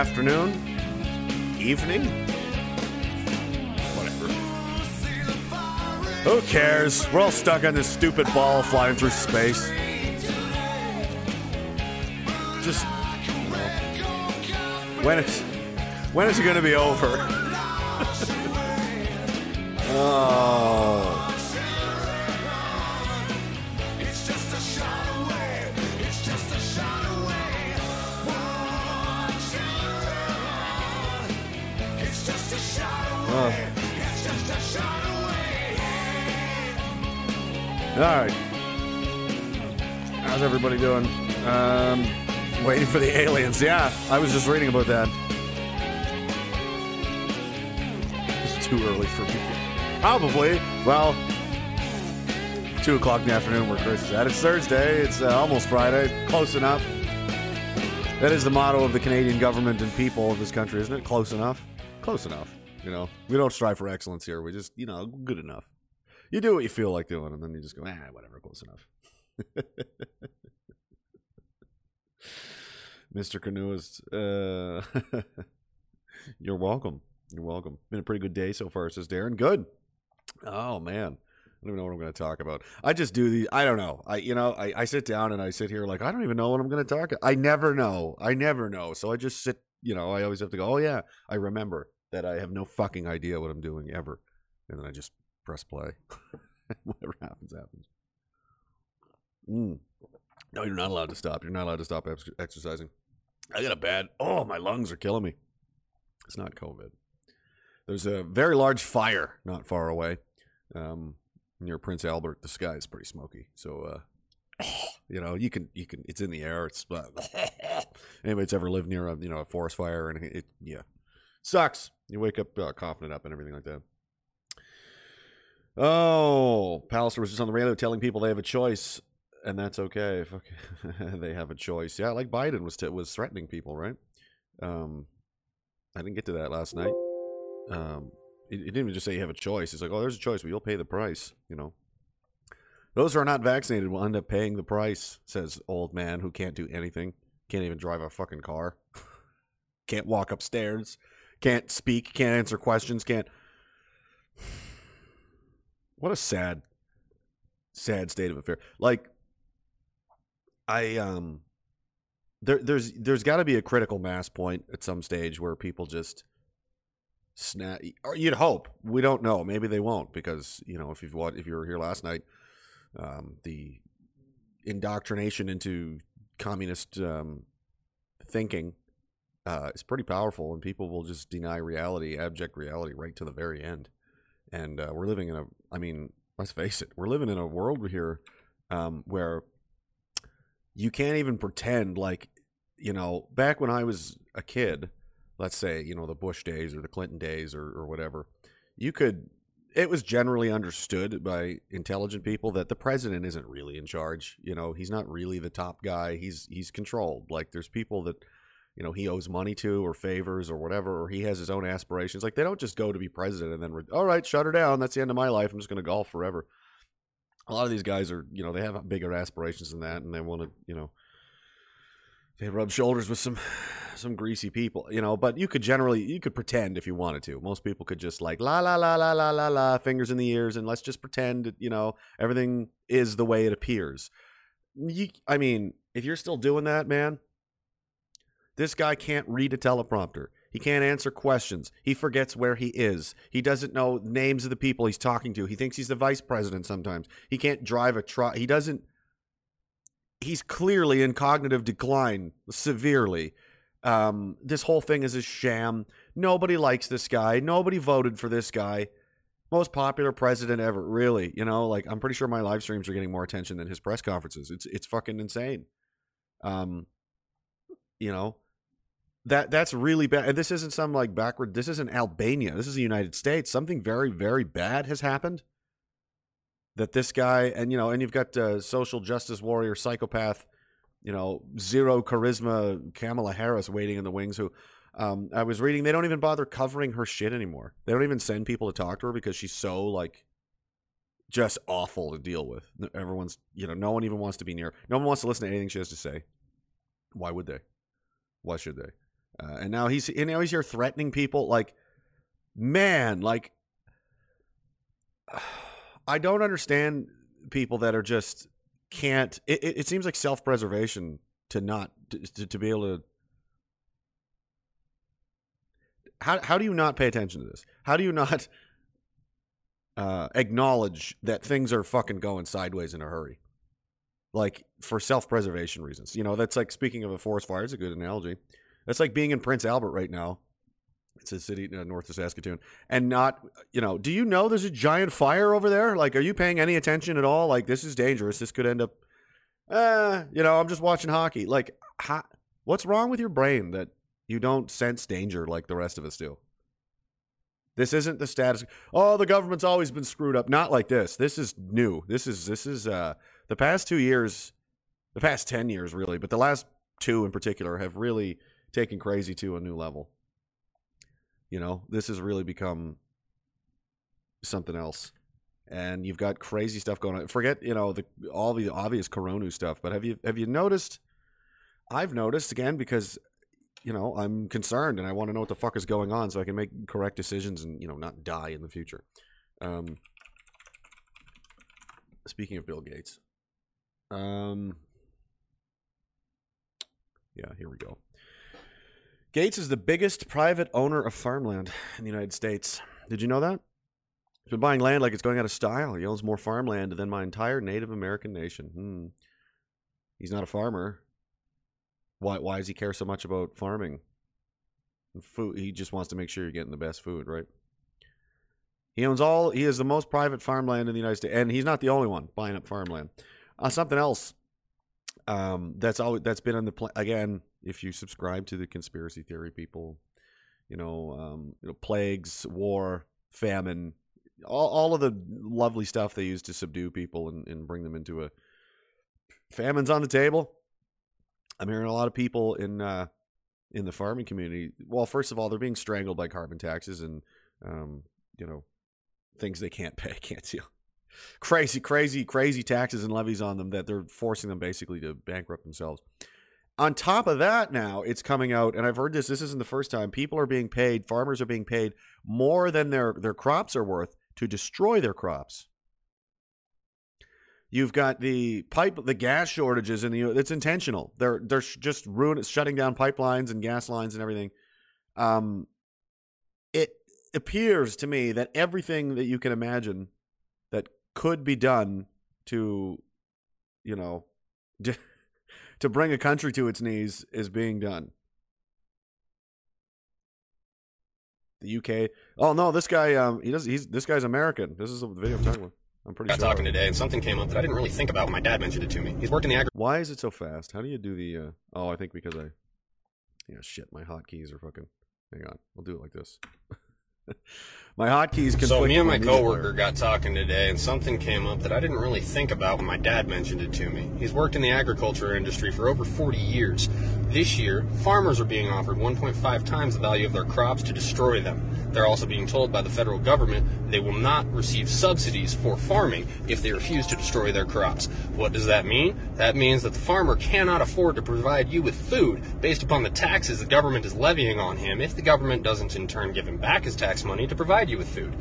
Afternoon, evening, whatever. Who cares? We're all stuck on this stupid ball flying through space. Just when is when is it going to be over? For the aliens. Yeah, I was just reading about that. It's too early for me. Probably. Well, two o'clock in the afternoon where Chris is at. It's Thursday. It's uh, almost Friday. Close enough. That is the motto of the Canadian government and people of this country, isn't it? Close enough. Close enough. You know, we don't strive for excellence here. We just, you know, good enough. You do what you feel like doing, and then you just go, ah, whatever, close enough. Mr. Canoeist, uh, you're welcome. You're welcome. Been a pretty good day so far, says Darren. Good. Oh man, I don't even know what I'm going to talk about. I just do the. I don't know. I you know I, I sit down and I sit here like I don't even know what I'm going to talk. I never know. I never know. So I just sit. You know, I always have to go. Oh yeah, I remember that I have no fucking idea what I'm doing ever, and then I just press play. Whatever happens, happens. Mm. No, you're not allowed to stop. You're not allowed to stop ex- exercising. I got a bad. Oh, my lungs are killing me. It's not COVID. There's a very large fire not far away, um, near Prince Albert. The sky is pretty smoky, so uh, you know you can you can. It's in the air. It's uh, anybody that's ever lived near a you know a forest fire and it yeah sucks. You wake up uh, coughing it up and everything like that. Oh, Pallister was just on the radio telling people they have a choice, and that's okay. They have a choice. Yeah, like Biden was was threatening people, right? Um, I didn't get to that last night. Um, he, didn't even just say you have a choice. He's like, oh, there's a choice, but you'll pay the price. You know, those who are not vaccinated will end up paying the price. Says old man who can't do anything, can't even drive a fucking car, can't walk upstairs, can't speak, can't answer questions, can't. What a sad, sad state of affair. Like, I um, there there's there's got to be a critical mass point at some stage where people just snap. Or you'd hope. We don't know. Maybe they won't because you know if you've what if you were here last night, um, the indoctrination into communist um, thinking uh, is pretty powerful, and people will just deny reality, abject reality, right to the very end. And uh, we're living in a, I mean, let's face it, we're living in a world here um, where you can't even pretend like, you know, back when I was a kid, let's say, you know, the Bush days or the Clinton days or, or whatever, you could, it was generally understood by intelligent people that the president isn't really in charge. You know, he's not really the top guy. He's he's controlled. Like there's people that you know he owes money to or favors or whatever or he has his own aspirations like they don't just go to be president and then all right shut her down that's the end of my life i'm just going to golf forever a lot of these guys are you know they have bigger aspirations than that and they want to you know they rub shoulders with some some greasy people you know but you could generally you could pretend if you wanted to most people could just like la la la la la la la fingers in the ears and let's just pretend you know everything is the way it appears you, i mean if you're still doing that man this guy can't read a teleprompter. He can't answer questions. He forgets where he is. He doesn't know names of the people he's talking to. He thinks he's the vice president sometimes. He can't drive a truck. He doesn't. He's clearly in cognitive decline severely. Um, this whole thing is a sham. Nobody likes this guy. Nobody voted for this guy. Most popular president ever, really. You know, like I'm pretty sure my live streams are getting more attention than his press conferences. It's it's fucking insane. Um, you know, that that's really bad. And this isn't some like backward. This isn't Albania. This is the United States. Something very very bad has happened. That this guy and you know, and you've got uh, social justice warrior psychopath, you know, zero charisma Kamala Harris waiting in the wings. Who um, I was reading, they don't even bother covering her shit anymore. They don't even send people to talk to her because she's so like just awful to deal with. Everyone's, you know, no one even wants to be near. No one wants to listen to anything she has to say. Why would they? Why should they? Uh, and now he's and now he's here threatening people. Like, man, like, I don't understand people that are just can't. It, it, seems like self preservation to not to, to be able to. How how do you not pay attention to this? How do you not uh, acknowledge that things are fucking going sideways in a hurry? Like for self preservation reasons. You know, that's like speaking of a forest fire, it's a good analogy. That's like being in Prince Albert right now. It's a city uh, north of Saskatoon, and not, you know, do you know there's a giant fire over there? Like, are you paying any attention at all? Like, this is dangerous. This could end up, uh, you know, I'm just watching hockey. Like, how, what's wrong with your brain that you don't sense danger like the rest of us do? This isn't the status. Oh, the government's always been screwed up. Not like this. This is new. This is this is uh the past two years, the past ten years really, but the last two in particular have really taken crazy to a new level. You know, this has really become something else. And you've got crazy stuff going on. Forget, you know, the all the obvious corona stuff, but have you have you noticed I've noticed again because you know, I'm concerned and I want to know what the fuck is going on so I can make correct decisions and, you know, not die in the future. Um, speaking of Bill Gates. Um, yeah, here we go. Gates is the biggest private owner of farmland in the United States. Did you know that? He's been buying land like it's going out of style. He owns more farmland than my entire Native American nation. Hmm. He's not a farmer. Why? Why does he care so much about farming? Food. He just wants to make sure you're getting the best food, right? He owns all. He has the most private farmland in the United States, and he's not the only one buying up farmland. Uh, something else. Um, that's all. That's been on the pl- again if you subscribe to the conspiracy theory people, you know, um, you know, plagues, war, famine, all, all of the lovely stuff they use to subdue people and, and bring them into a famine's on the table. I'm hearing a lot of people in uh, in the farming community. Well, first of all, they're being strangled by carbon taxes and um, you know things they can't pay, can't see. Crazy, crazy, crazy taxes and levies on them that they're forcing them basically to bankrupt themselves. On top of that, now it's coming out, and I've heard this. This isn't the first time. People are being paid. Farmers are being paid more than their their crops are worth to destroy their crops. You've got the pipe, the gas shortages, in the it's intentional. They're they're just ruining, shutting down pipelines and gas lines and everything. Um, it appears to me that everything that you can imagine that could be done to, you know, to bring a country to its knees is being done. The UK. Oh no, this guy. Um, he does. He's this guy's American. This is the video I'm talking about. I'm pretty got sure. talking today, and something came up that I didn't really think about when my dad mentioned it to me. He's worked in the agri. Why is it so fast? How do you do the? Uh... Oh, I think because I. Yeah, shit. My hotkeys are fucking. Hang on. I'll do it like this. my hotkeys conflict. So me and my coworker got talking today, and something came up that I didn't really think about when my dad mentioned it to me. He's worked in the agriculture industry for over 40 years. This year, farmers are being offered 1.5 times the value of their crops to destroy them. They're also being told by the federal government they will not receive subsidies for farming if they refuse to destroy their crops. What does that mean? That means that the farmer cannot afford to provide you with food based upon the taxes the government is levying on him if the government doesn't in turn give him back his tax money to provide you with food.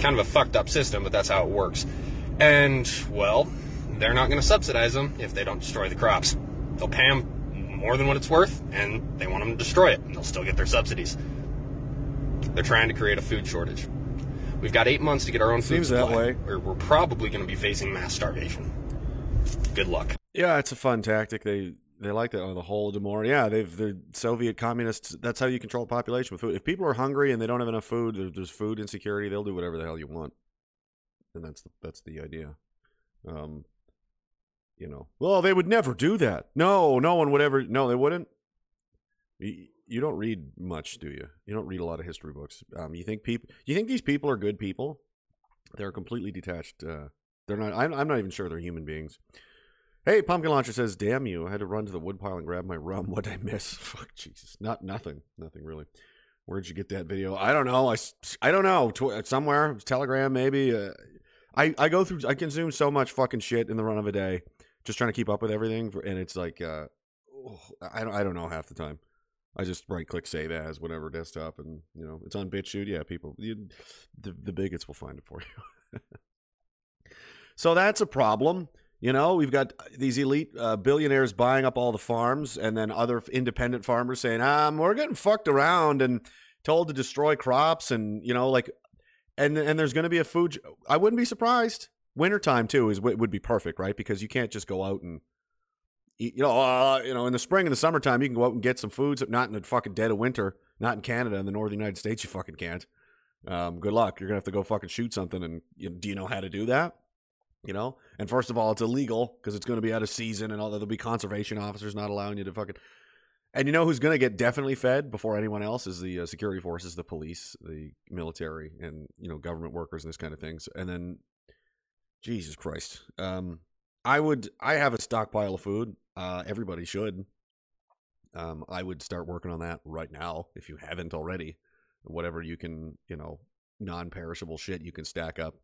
Kind of a fucked up system, but that's how it works. And, well, they're not going to subsidize them if they don't destroy the crops. They'll pay them more than what it's worth, and they want them to destroy it, and they'll still get their subsidies. They're trying to create a food shortage. We've got eight months to get our own food Seems that way. or we're probably going to be facing mass starvation. Good luck. Yeah, it's a fun tactic. They they like that. Oh, the Holodomor. Yeah, they've the Soviet communists. That's how you control population with food. If people are hungry and they don't have enough food, there's food insecurity. They'll do whatever the hell you want, and that's the, that's the idea. Um, you know, well, they would never do that. No, no one would ever. No, they wouldn't. You, don't read much, do you? You don't read a lot of history books. Um, you think people? You think these people are good people? They're completely detached. Uh, they're not. I'm, I'm not even sure they're human beings. Hey, Pumpkin Launcher says, "Damn you! I had to run to the woodpile and grab my rum. What would I miss? Fuck Jesus! Not nothing. Nothing really. Where'd you get that video? I don't know. I, I don't know. Tw- somewhere, Telegram maybe. Uh, I I go through. I consume so much fucking shit in the run of a day, just trying to keep up with everything, for, and it's like, uh, I don't I don't know half the time. I just right click save as whatever desktop, and you know it's on BitChute. Yeah, people, you, the the bigots will find it for you. so that's a problem. You know, we've got these elite uh, billionaires buying up all the farms, and then other independent farmers saying, "Um, we're getting fucked around and told to destroy crops," and you know, like, and and there's going to be a food. I wouldn't be surprised. Wintertime too is would be perfect, right? Because you can't just go out and you know, uh, you know, in the spring and the summertime, you can go out and get some foods. Not in the fucking dead of winter. Not in Canada. In the northern United States, you fucking can't. Um, good luck. You're gonna have to go fucking shoot something. And you do you know how to do that? You know. And first of all, it's illegal because it's going to be out of season, and all there'll be conservation officers not allowing you to fucking. And you know who's going to get definitely fed before anyone else is the uh, security forces, the police, the military, and you know government workers and this kind of things. And then, Jesus Christ, um, I would I have a stockpile of food. Uh, everybody should. Um, I would start working on that right now if you haven't already. Whatever you can, you know, non-perishable shit you can stack up,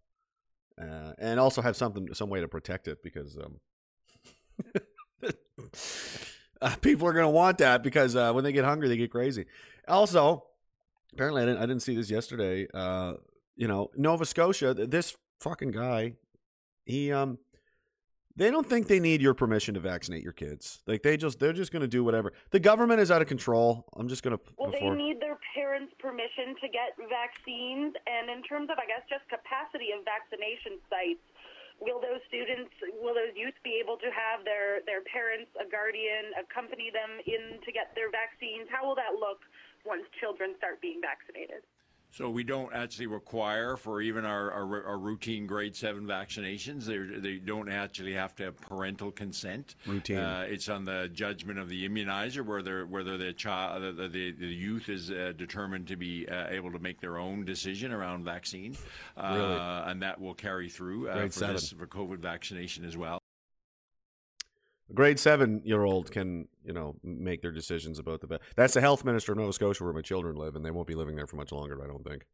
uh, and also have something, some way to protect it because um, uh, people are going to want that because uh, when they get hungry, they get crazy. Also, apparently, I didn't, I didn't see this yesterday. Uh, you know, Nova Scotia, this fucking guy, he um they don't think they need your permission to vaccinate your kids. Like they just they're just going to do whatever. The government is out of control. I'm just going to Well, before... they need their parents' permission to get vaccines and in terms of I guess just capacity of vaccination sites, will those students will those youth be able to have their their parents, a guardian accompany them in to get their vaccines? How will that look once children start being vaccinated? So we don't actually require for even our, our, our routine grade seven vaccinations. They they don't actually have to have parental consent. Routine. Uh, it's on the judgment of the immunizer whether whether the child the, the, the youth is uh, determined to be uh, able to make their own decision around vaccine, uh, really? and that will carry through uh, for this for COVID vaccination as well grade seven year old can you know make their decisions about the that's the health minister of nova scotia where my children live and they won't be living there for much longer i don't think.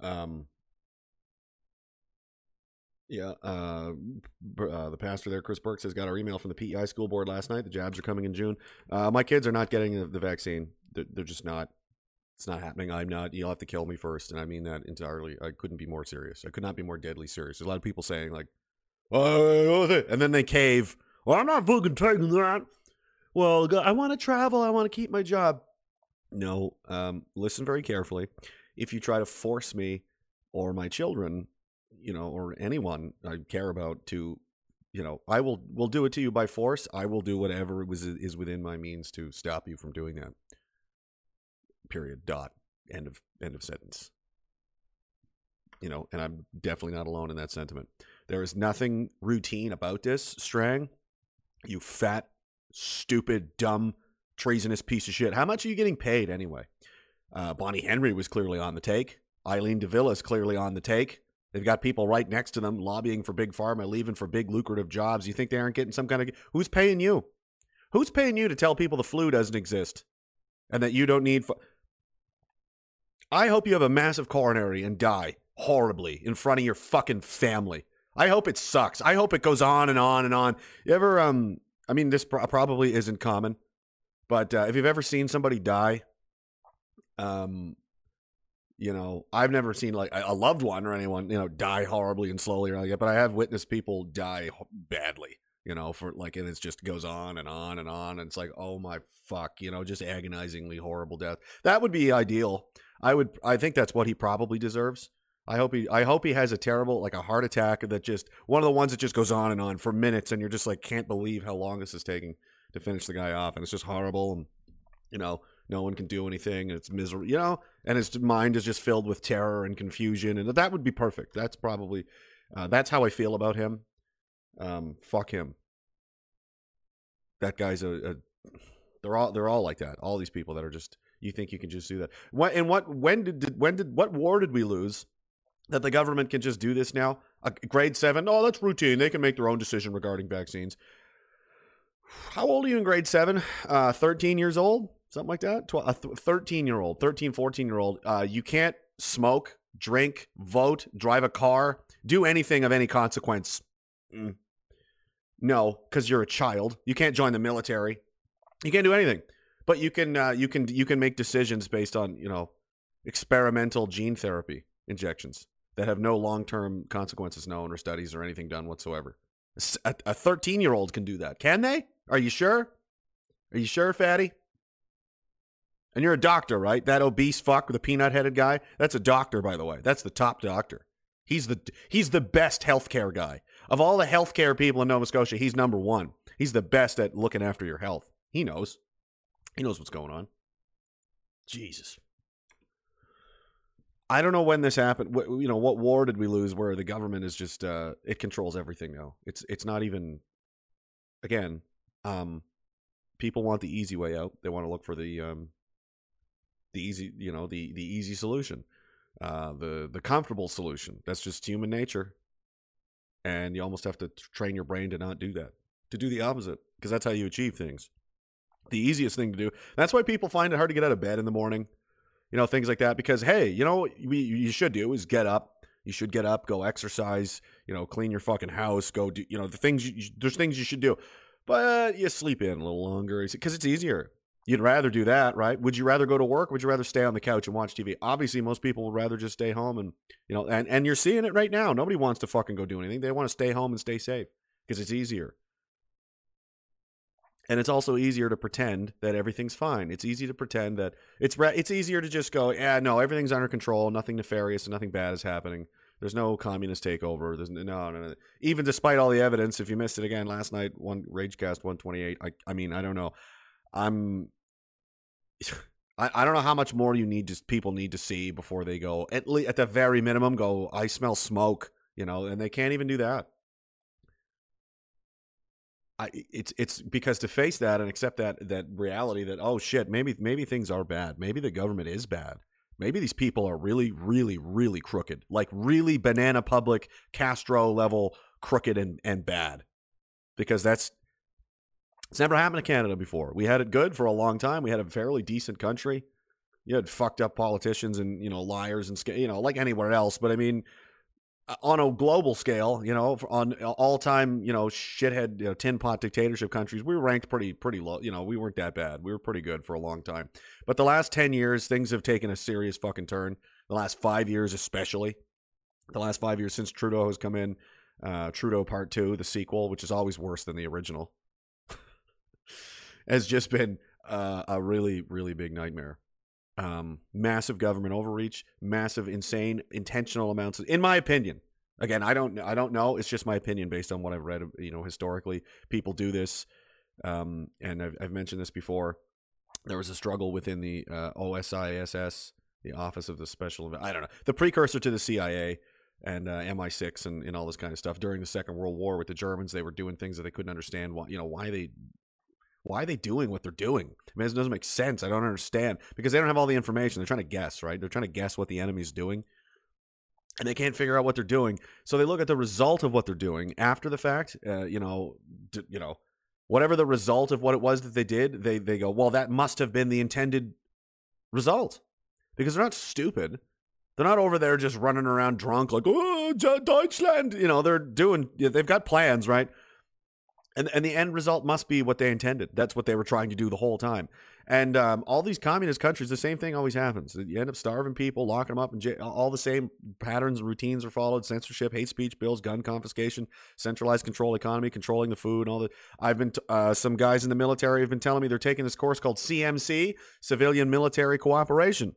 Um yeah uh, uh, the pastor there chris burks has got our email from the pei school board last night. The jabs are coming in june. Uh, my kids are not getting the, the vaccine. They're, they're just not it's not happening. I'm not you'll have to kill me first and i mean that entirely. I couldn't be more serious. I could not be more deadly serious. There's a lot of people saying like and then they cave. Well, I'm not fucking taking that. Well, I want to travel. I want to keep my job. No, um, listen very carefully. If you try to force me or my children, you know, or anyone I care about to, you know, I will will do it to you by force. I will do whatever was is within my means to stop you from doing that. Period. Dot. End of end of sentence. You know, and I'm definitely not alone in that sentiment. There is nothing routine about this, Strang. You fat, stupid, dumb, treasonous piece of shit. How much are you getting paid anyway? Uh, Bonnie Henry was clearly on the take. Eileen de Villa is clearly on the take. They've got people right next to them lobbying for big pharma, leaving for big lucrative jobs. You think they aren't getting some kind of. Who's paying you? Who's paying you to tell people the flu doesn't exist and that you don't need. I hope you have a massive coronary and die horribly in front of your fucking family. I hope it sucks. I hope it goes on and on and on. You ever, um, I mean, this pro- probably isn't common, but uh, if you've ever seen somebody die, um, you know, I've never seen like a loved one or anyone, you know, die horribly and slowly or like that, but I have witnessed people die badly, you know, for like, and it just goes on and on and on. And it's like, oh my fuck, you know, just agonizingly horrible death. That would be ideal. I would, I think that's what he probably deserves. I hope he I hope he has a terrible like a heart attack that just one of the ones that just goes on and on for minutes and you're just like can't believe how long this is taking to finish the guy off and it's just horrible and you know no one can do anything and it's miserable you know and his mind is just filled with terror and confusion and that would be perfect. That's probably uh, that's how I feel about him. Um fuck him. That guy's a, a they're all they're all like that. All these people that are just you think you can just do that. What and what when did, did when did what war did we lose that the government can just do this now. A grade seven, oh, that's routine. They can make their own decision regarding vaccines. How old are you in grade seven? Uh, 13 years old? Something like that? 12, a 13 year old, 13, 14 year old. Uh, you can't smoke, drink, vote, drive a car, do anything of any consequence. Mm. No, because you're a child. You can't join the military. You can't do anything. But you can uh, you can you can make decisions based on you know experimental gene therapy injections that have no long term consequences known or studies or anything done whatsoever. A 13 year old can do that. Can they? Are you sure? Are you sure, fatty? And you're a doctor, right? That obese fuck with the peanut headed guy? That's a doctor, by the way. That's the top doctor. He's the he's the best healthcare guy. Of all the healthcare people in Nova Scotia, he's number one. He's the best at looking after your health. He knows. He knows what's going on. Jesus. I don't know when this happened. What, you know, what war did we lose where the government is just uh, it controls everything now? It's it's not even. Again, um, people want the easy way out. They want to look for the um, the easy, you know, the the easy solution, uh, the the comfortable solution. That's just human nature, and you almost have to train your brain to not do that, to do the opposite, because that's how you achieve things. The easiest thing to do. That's why people find it hard to get out of bed in the morning you know, things like that. Because hey, you know, what you should do is get up. You should get up, go exercise. You know, clean your fucking house. Go do. You know, the things. You, there's things you should do, but you sleep in a little longer because it's easier. You'd rather do that, right? Would you rather go to work? Would you rather stay on the couch and watch TV? Obviously, most people would rather just stay home and you know, and and you're seeing it right now. Nobody wants to fucking go do anything. They want to stay home and stay safe because it's easier. And it's also easier to pretend that everything's fine. It's easy to pretend that it's it's easier to just go, yeah, no, everything's under control, nothing nefarious, nothing bad is happening. There's no communist takeover. There's no, no, no. Even despite all the evidence, if you missed it again last night, one Ragecast 128. I, I mean, I don't know. I'm, I, I don't know how much more you need to people need to see before they go at least at the very minimum go. I smell smoke, you know, and they can't even do that. I, it's it's because to face that and accept that that reality that oh shit maybe maybe things are bad. Maybe the government is bad. Maybe these people are really really really crooked like really banana public Castro level crooked and and bad. Because that's it's never happened to Canada before. We had it good for a long time. We had a fairly decent country. You had fucked up politicians and you know liars and you know like anywhere else. But I mean on a global scale, you know, on all time, you know, shithead, you know, tin pot dictatorship countries, we were ranked pretty, pretty low. You know, we weren't that bad. We were pretty good for a long time. But the last 10 years, things have taken a serious fucking turn. The last five years, especially. The last five years since Trudeau has come in, uh, Trudeau Part Two, the sequel, which is always worse than the original, has just been uh, a really, really big nightmare um, massive government overreach, massive, insane, intentional amounts. Of, in my opinion, again, I don't, I don't know. It's just my opinion based on what I've read. You know, historically, people do this, um, and I've, I've mentioned this before. There was a struggle within the uh, OSISS, the Office of the Special. I don't know, the precursor to the CIA and uh, MI6 and, and all this kind of stuff during the Second World War with the Germans. They were doing things that they couldn't understand. Why, you know, why they why are they doing what they're doing? I mean, it doesn't make sense. I don't understand because they don't have all the information. They're trying to guess, right? They're trying to guess what the enemy's doing, and they can't figure out what they're doing. So they look at the result of what they're doing after the fact. Uh, you know, d- you know, whatever the result of what it was that they did, they they go, well, that must have been the intended result, because they're not stupid. They're not over there just running around drunk like, oh, Deutschland. You know, they're doing. They've got plans, right? And and the end result must be what they intended. That's what they were trying to do the whole time. And um, all these communist countries, the same thing always happens. You end up starving people, locking them up, and jail. all the same patterns and routines are followed: censorship, hate speech bills, gun confiscation, centralized control economy, controlling the food, and all that. I've been t- uh, some guys in the military have been telling me they're taking this course called CMC, Civilian Military Cooperation.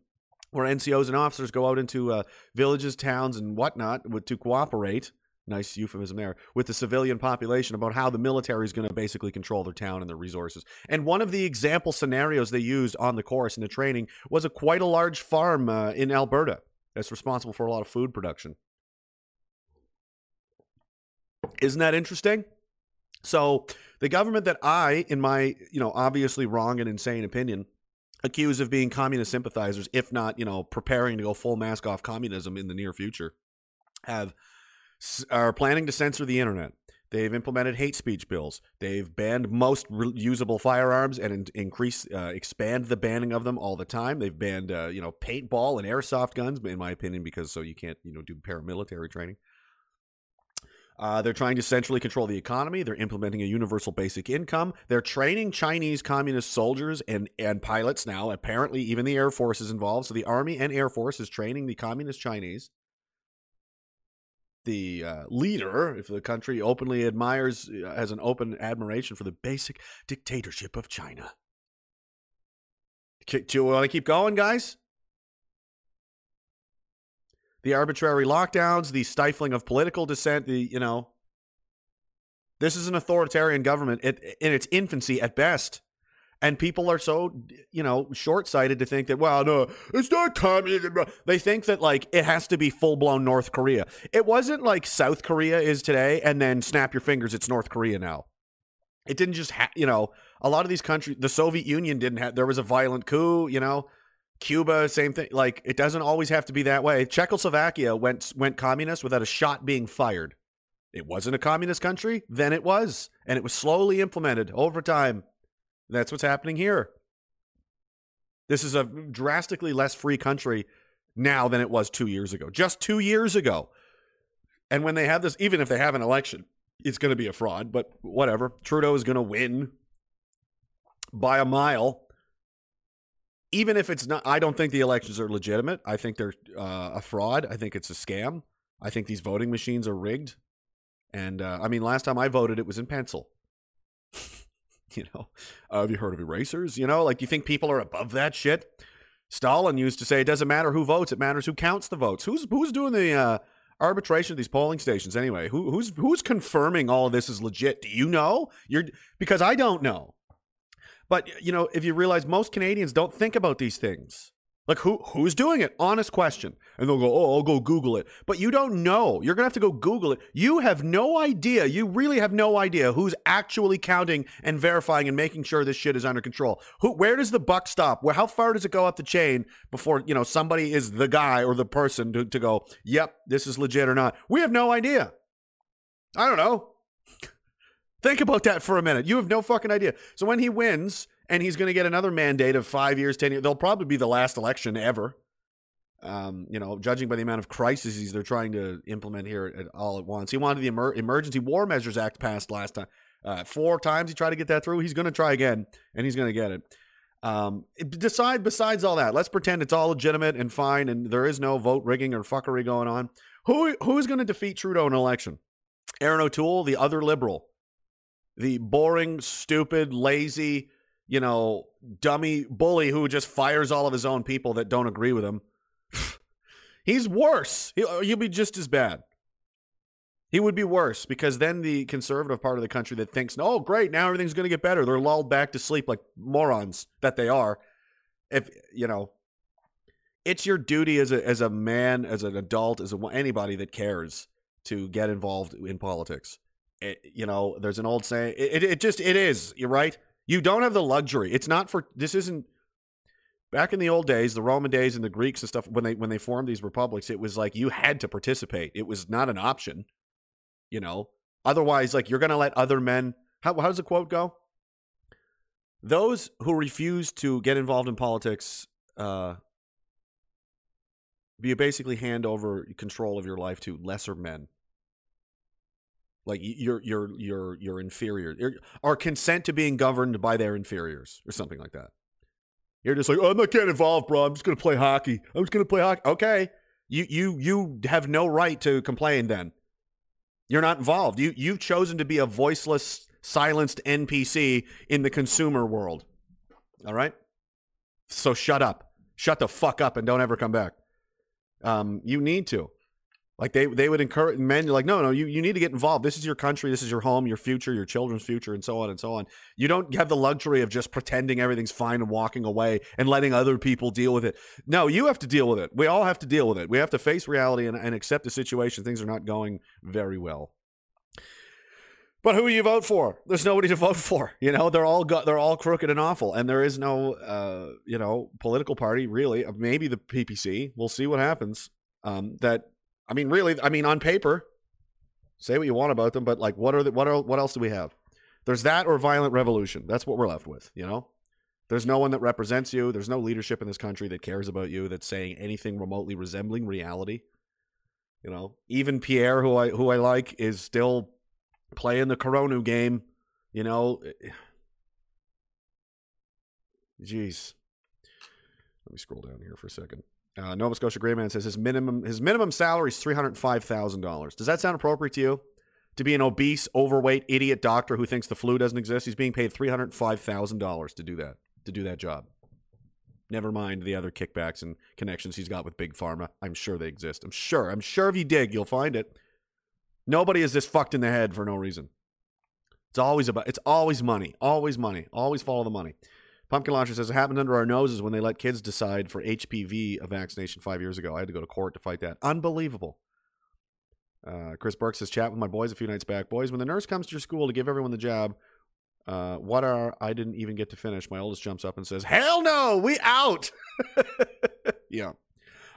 Where NCOs and officers go out into uh, villages, towns, and whatnot to cooperate nice euphemism there, with the civilian population about how the military is going to basically control their town and their resources. And one of the example scenarios they used on the course in the training was a quite a large farm uh, in Alberta that's responsible for a lot of food production. Isn't that interesting? So, the government that I, in my, you know, obviously wrong and insane opinion, accuse of being communist sympathizers, if not, you know, preparing to go full mask off communism in the near future, have are planning to censor the internet. They've implemented hate speech bills. They've banned most usable firearms and in- increase, uh, expand the banning of them all the time. They've banned, uh, you know, paintball and airsoft guns, in my opinion, because so you can't, you know, do paramilitary training. Uh, they're trying to centrally control the economy. They're implementing a universal basic income. They're training Chinese communist soldiers and, and pilots now. Apparently, even the Air Force is involved. So the Army and Air Force is training the communist Chinese. The uh, leader, if the country openly admires, uh, has an open admiration for the basic dictatorship of China. Do you want to keep going, guys? the arbitrary lockdowns, the stifling of political dissent, the, you know, this is an authoritarian government in its infancy at best. And people are so, you know, short sighted to think that, well, no, it's not communism. They think that, like, it has to be full blown North Korea. It wasn't like South Korea is today, and then snap your fingers, it's North Korea now. It didn't just, ha- you know, a lot of these countries, the Soviet Union didn't have, there was a violent coup, you know, Cuba, same thing. Like it doesn't always have to be that way. Czechoslovakia went went communist without a shot being fired. It wasn't a communist country, then it was, and it was slowly implemented over time. That's what's happening here. This is a drastically less free country now than it was 2 years ago. Just 2 years ago. And when they have this even if they have an election, it's going to be a fraud, but whatever. Trudeau is going to win by a mile even if it's not, I don't think the elections are legitimate. I think they're uh, a fraud. I think it's a scam. I think these voting machines are rigged. And uh, I mean, last time I voted, it was in pencil. you know, uh, have you heard of erasers? You know, like you think people are above that shit? Stalin used to say it doesn't matter who votes; it matters who counts the votes. Who's who's doing the uh, arbitration of these polling stations anyway? Who, who's who's confirming all of this is legit? Do you know? You're because I don't know. But you know, if you realize most Canadians don't think about these things. Like who who's doing it? Honest question. And they'll go, "Oh, I'll go Google it." But you don't know. You're going to have to go Google it. You have no idea. You really have no idea who's actually counting and verifying and making sure this shit is under control. Who where does the buck stop? Where how far does it go up the chain before, you know, somebody is the guy or the person to, to go, "Yep, this is legit or not." We have no idea. I don't know. Think about that for a minute. You have no fucking idea. So when he wins and he's going to get another mandate of five years, 10 years, they'll probably be the last election ever. Um, you know, judging by the amount of crises they're trying to implement here at, all at once. He wanted the Emer- Emergency War Measures Act passed last time. Uh, four times he tried to get that through. He's going to try again, and he's going to get it. Um, decide besides all that, let's pretend it's all legitimate and fine, and there is no vote rigging or fuckery going on. Who who is going to defeat Trudeau in an election? Erin O'Toole, the other liberal, the boring, stupid, lazy, you know, dummy bully who just fires all of his own people that don't agree with him. He's worse. He'll, uh, he'll be just as bad. He would be worse because then the conservative part of the country that thinks, oh, great, now everything's going to get better. They're lulled back to sleep like morons that they are. If, you know, it's your duty as a, as a man, as an adult, as a, anybody that cares to get involved in politics. It, you know, there's an old saying. It, it just it is. You're right. You don't have the luxury. It's not for. This isn't. Back in the old days, the Roman days and the Greeks and stuff, when they when they formed these republics, it was like you had to participate. It was not an option. You know, otherwise, like you're going to let other men. How how does the quote go? Those who refuse to get involved in politics, uh, you basically hand over control of your life to lesser men like you're you're you're you're inferior. Or consent to being governed by their inferiors or something like that. You're just like oh, i'm not getting involved bro. I'm just gonna play hockey. I'm just gonna play hockey okay. You you you have no right to complain then. You're not involved. You you've chosen to be a voiceless silenced npc in the consumer world. All right? So shut up. Shut the fuck up and don't ever come back. Um you need to like they they would encourage men. Like, no, no, you, you need to get involved. This is your country. This is your home, your future, your children's future, and so on and so on. You don't have the luxury of just pretending everything's fine and walking away and letting other people deal with it. No, you have to deal with it. We all have to deal with it. We have to face reality and, and accept the situation. Things are not going very well. But who you vote for? There's nobody to vote for. You know, they're all got, they're all crooked and awful, and there is no, uh, you know, political party really. Maybe the PPC. We'll see what happens. Um, that I mean, really, I mean, on paper, say what you want about them, but like, what are the, what are what else do we have? There's that or violent revolution. That's what we're left with. You know, there's no one that represents you. There's no leadership in this country that cares about you. That's saying anything remotely resembling reality. You know, even Pierre, who I who I like, is still playing the Corona game. You know, jeez. Let me scroll down here for a second. Uh, Nova Scotia Greyman says his minimum his minimum salary is three hundred five thousand dollars. Does that sound appropriate to you? To be an obese, overweight, idiot doctor who thinks the flu doesn't exist, he's being paid three hundred five thousand dollars to do that to do that job. Never mind the other kickbacks and connections he's got with Big Pharma. I'm sure they exist. I'm sure. I'm sure if you dig, you'll find it. Nobody is this fucked in the head for no reason. It's always about. It's always money. Always money. Always follow the money. Pumpkin Launcher says it happened under our noses when they let kids decide for HPV a vaccination five years ago. I had to go to court to fight that. Unbelievable. Uh, Chris Burke says, chat with my boys a few nights back. Boys, when the nurse comes to your school to give everyone the jab, uh, what are, I didn't even get to finish. My oldest jumps up and says, hell no, we out. yeah.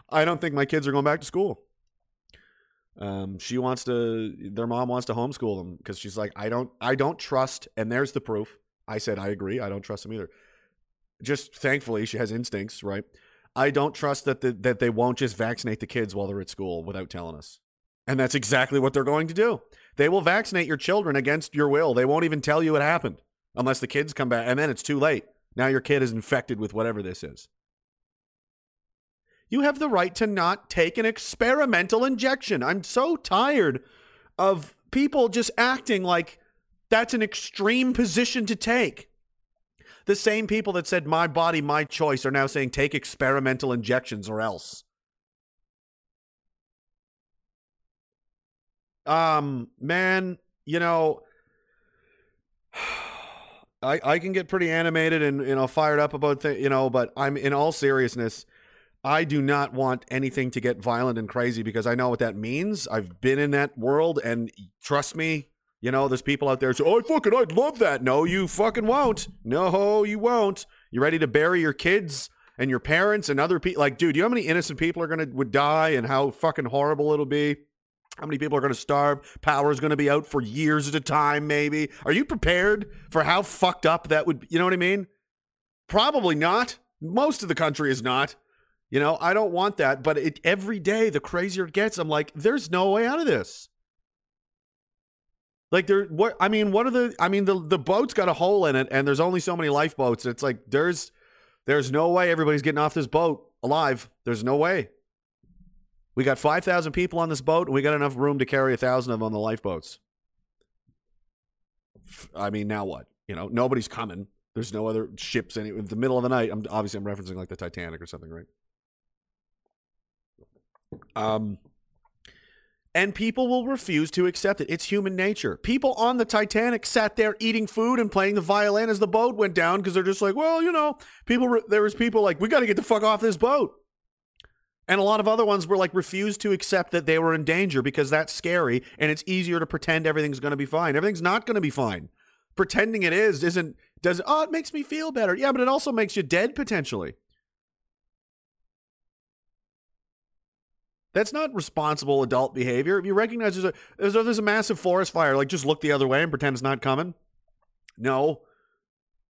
I don't think my kids are going back to school. Um, she wants to, their mom wants to homeschool them because she's like, I don't, I don't trust, and there's the proof. I said, I agree. I don't trust them either just thankfully she has instincts, right? I don't trust that the, that they won't just vaccinate the kids while they're at school without telling us. And that's exactly what they're going to do. They will vaccinate your children against your will. They won't even tell you it happened unless the kids come back and then it's too late. Now your kid is infected with whatever this is. You have the right to not take an experimental injection. I'm so tired of people just acting like that's an extreme position to take. The same people that said, my body, my choice, are now saying, take experimental injections or else. Um, man, you know, I, I can get pretty animated and, you know, fired up about things, you know, but I'm in all seriousness. I do not want anything to get violent and crazy because I know what that means. I've been in that world, and trust me, you know, there's people out there say, "Oh, fucking, I'd love that." No, you fucking won't. No, you won't. You ready to bury your kids and your parents and other people? Like, dude, you know how many innocent people are gonna would die and how fucking horrible it'll be? How many people are going to starve? Power is going to be out for years at a time, maybe. Are you prepared for how fucked up that would? Be? You know what I mean? Probably not. Most of the country is not. You know, I don't want that. But it, every day, the crazier it gets, I'm like, there's no way out of this. Like there, what I mean, what are the? I mean, the the boat's got a hole in it, and there's only so many lifeboats. It's like there's there's no way everybody's getting off this boat alive. There's no way. We got five thousand people on this boat, and we got enough room to carry a thousand of them on the lifeboats. I mean, now what? You know, nobody's coming. There's no other ships in, in the middle of the night. I'm obviously I'm referencing like the Titanic or something, right? Um and people will refuse to accept it. It's human nature. People on the Titanic sat there eating food and playing the violin as the boat went down because they're just like, well, you know, people. Re- there was people like, we got to get the fuck off this boat. And a lot of other ones were like refused to accept that they were in danger because that's scary and it's easier to pretend everything's going to be fine. Everything's not going to be fine. Pretending it is isn't does oh it makes me feel better. Yeah, but it also makes you dead potentially. That's not responsible adult behavior. If you recognize there's a there's a, massive forest fire, like just look the other way and pretend it's not coming. No,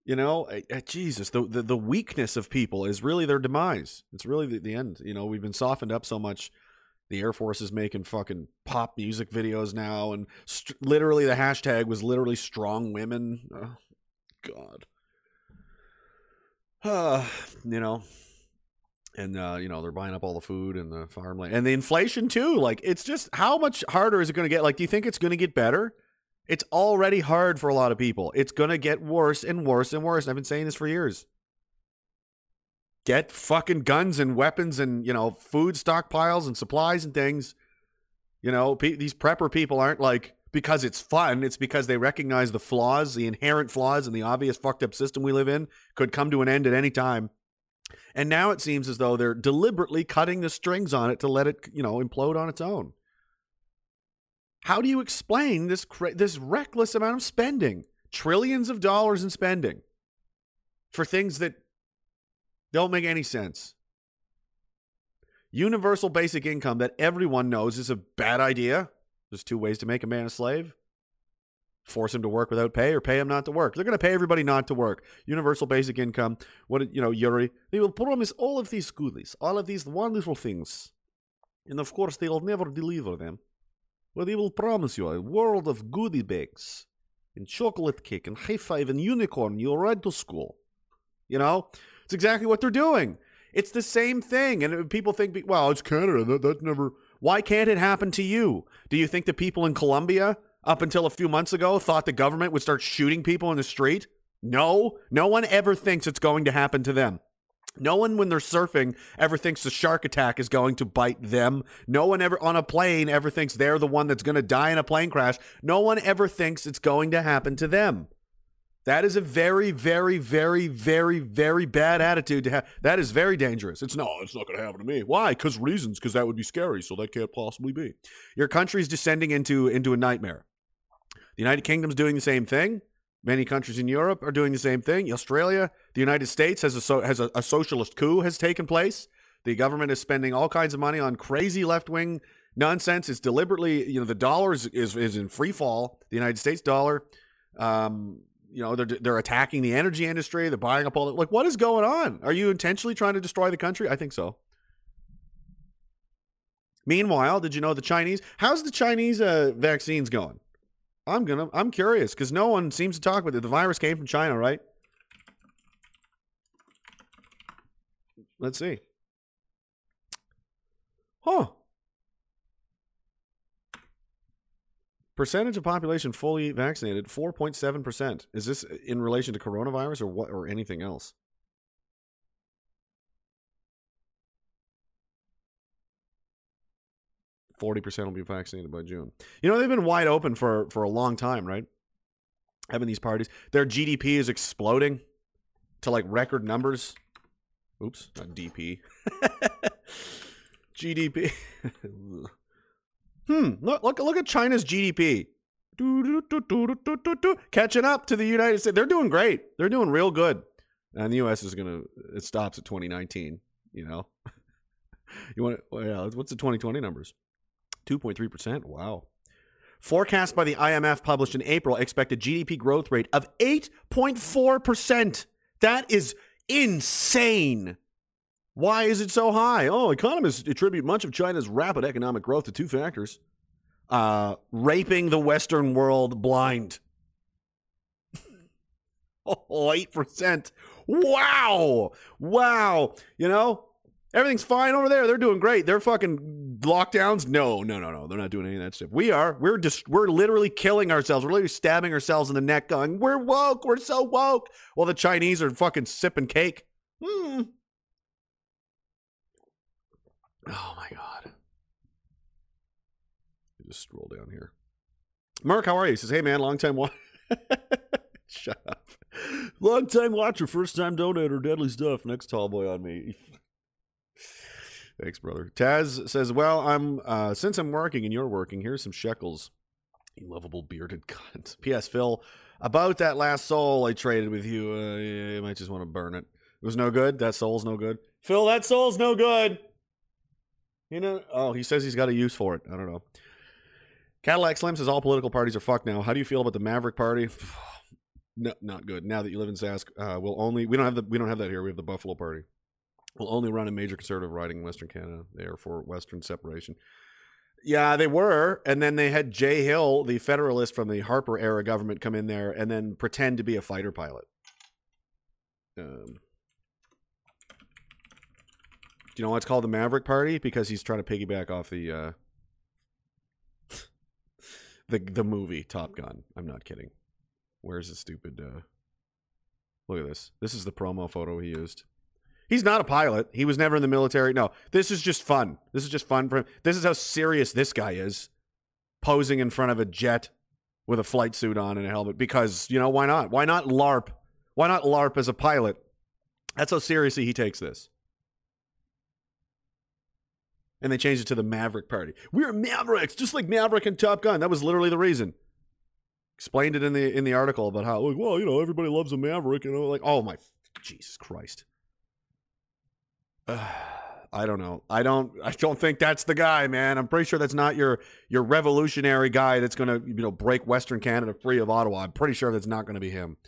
you know, Jesus, the, the, the weakness of people is really their demise. It's really the, the end. You know, we've been softened up so much. The Air Force is making fucking pop music videos now, and st- literally the hashtag was literally strong women. Oh, God. Uh, you know, and uh, you know they're buying up all the food and the farmland and the inflation too. Like it's just how much harder is it going to get? Like, do you think it's going to get better? It's already hard for a lot of people. It's going to get worse and worse and worse. I've been saying this for years. Get fucking guns and weapons and you know food stockpiles and supplies and things. You know pe- these prepper people aren't like because it's fun. It's because they recognize the flaws, the inherent flaws, and the obvious fucked up system we live in could come to an end at any time and now it seems as though they're deliberately cutting the strings on it to let it, you know, implode on its own. How do you explain this this reckless amount of spending? Trillions of dollars in spending for things that don't make any sense. Universal basic income that everyone knows is a bad idea. There's two ways to make a man a slave force him to work without pay or pay him not to work. They're going to pay everybody not to work. Universal basic income. What you know, Yuri, they will promise all of these goodies, all of these wonderful things. And of course, they'll never deliver them. But they will promise you a world of goodie bags and chocolate cake and high five and unicorn you'll ride to school. You know, it's exactly what they're doing. It's the same thing. And uh, people think, well, it's Canada. That, that never. Why can't it happen to you? Do you think the people in Colombia, up until a few months ago, thought the government would start shooting people in the street? No, no one ever thinks it's going to happen to them. No one, when they're surfing, ever thinks the shark attack is going to bite them. No one ever on a plane ever thinks they're the one that's going to die in a plane crash. No one ever thinks it's going to happen to them. That is a very, very, very, very, very bad attitude to have. That is very dangerous. It's no, it's not going to happen to me. Why? Because reasons. Because that would be scary. So that can't possibly be. Your country's descending into into a nightmare. The United Kingdom's doing the same thing. Many countries in Europe are doing the same thing. Australia, the United States has a so, has a, a socialist coup has taken place. The government is spending all kinds of money on crazy left wing nonsense. It's deliberately, you know, the dollar is, is, is in free fall. The United States dollar. Um, you know, they're they're attacking the energy industry. They're buying up all the, like. What is going on? Are you intentionally trying to destroy the country? I think so. Meanwhile, did you know the Chinese? How's the Chinese uh, vaccines going? I'm gonna. I'm curious because no one seems to talk about it. The virus came from China, right? Let's see. Huh. Percentage of population fully vaccinated, 4.7%. Is this in relation to coronavirus or what or anything else? Forty percent will be vaccinated by June. You know they've been wide open for for a long time, right? Having these parties, their GDP is exploding to like record numbers. Oops, not DP. GDP. hmm. Look, look, look at China's GDP. Catching up to the United States. They're doing great. They're doing real good. And the U.S. is gonna. It stops at 2019. You know. you want? Well, yeah. What's the 2020 numbers? 2.3%. Wow. Forecast by the IMF published in April expected GDP growth rate of 8.4%. That is insane. Why is it so high? Oh, economists attribute much of China's rapid economic growth to two factors uh, raping the Western world blind. oh, 8%. Wow. Wow. You know, Everything's fine over there. They're doing great. They're fucking lockdowns. No, no, no, no. They're not doing any of that stuff. We are. We're just. We're literally killing ourselves. We're literally stabbing ourselves in the neck, going, "We're woke. We're so woke." While the Chinese are fucking sipping cake. Hmm. Oh my god. Just scroll down here. Mark, how are you? He says, "Hey man, long time watch." Shut up. Long time watcher, first time donator, deadly stuff. Next tall boy on me. Thanks, brother. Taz says, "Well, I'm uh, since I'm working and you're working. Here's some shekels, you lovable bearded cunt." P.S. Phil, about that last soul I traded with you, uh, you might just want to burn it. It was no good. That soul's no good. Phil, that soul's no good. You know? Oh, he says he's got a use for it. I don't know. Cadillac Slim says all political parties are fucked now. How do you feel about the Maverick Party? no, not good. Now that you live in Sask, uh, we'll only we don't have the we don't have that here. We have the Buffalo Party will only run a major conservative riding in Western Canada. They are for Western separation. Yeah, they were, and then they had Jay Hill, the Federalist from the Harper era government, come in there and then pretend to be a fighter pilot. Um, do you know why it's called the Maverick Party? Because he's trying to piggyback off the uh, the the movie Top Gun. I'm not kidding. Where's the stupid? Uh... Look at this. This is the promo photo he used. He's not a pilot. He was never in the military. No, this is just fun. This is just fun for him. This is how serious this guy is, posing in front of a jet with a flight suit on and a helmet. Because you know why not? Why not LARP? Why not LARP as a pilot? That's how seriously he takes this. And they changed it to the Maverick Party. We're Mavericks, just like Maverick and Top Gun. That was literally the reason. Explained it in the in the article about how, like, well, you know, everybody loves a Maverick. You know, like, oh my, Jesus Christ. I don't know. I don't. I don't think that's the guy, man. I'm pretty sure that's not your your revolutionary guy that's going to you know break Western Canada free of Ottawa. I'm pretty sure that's not going to be him.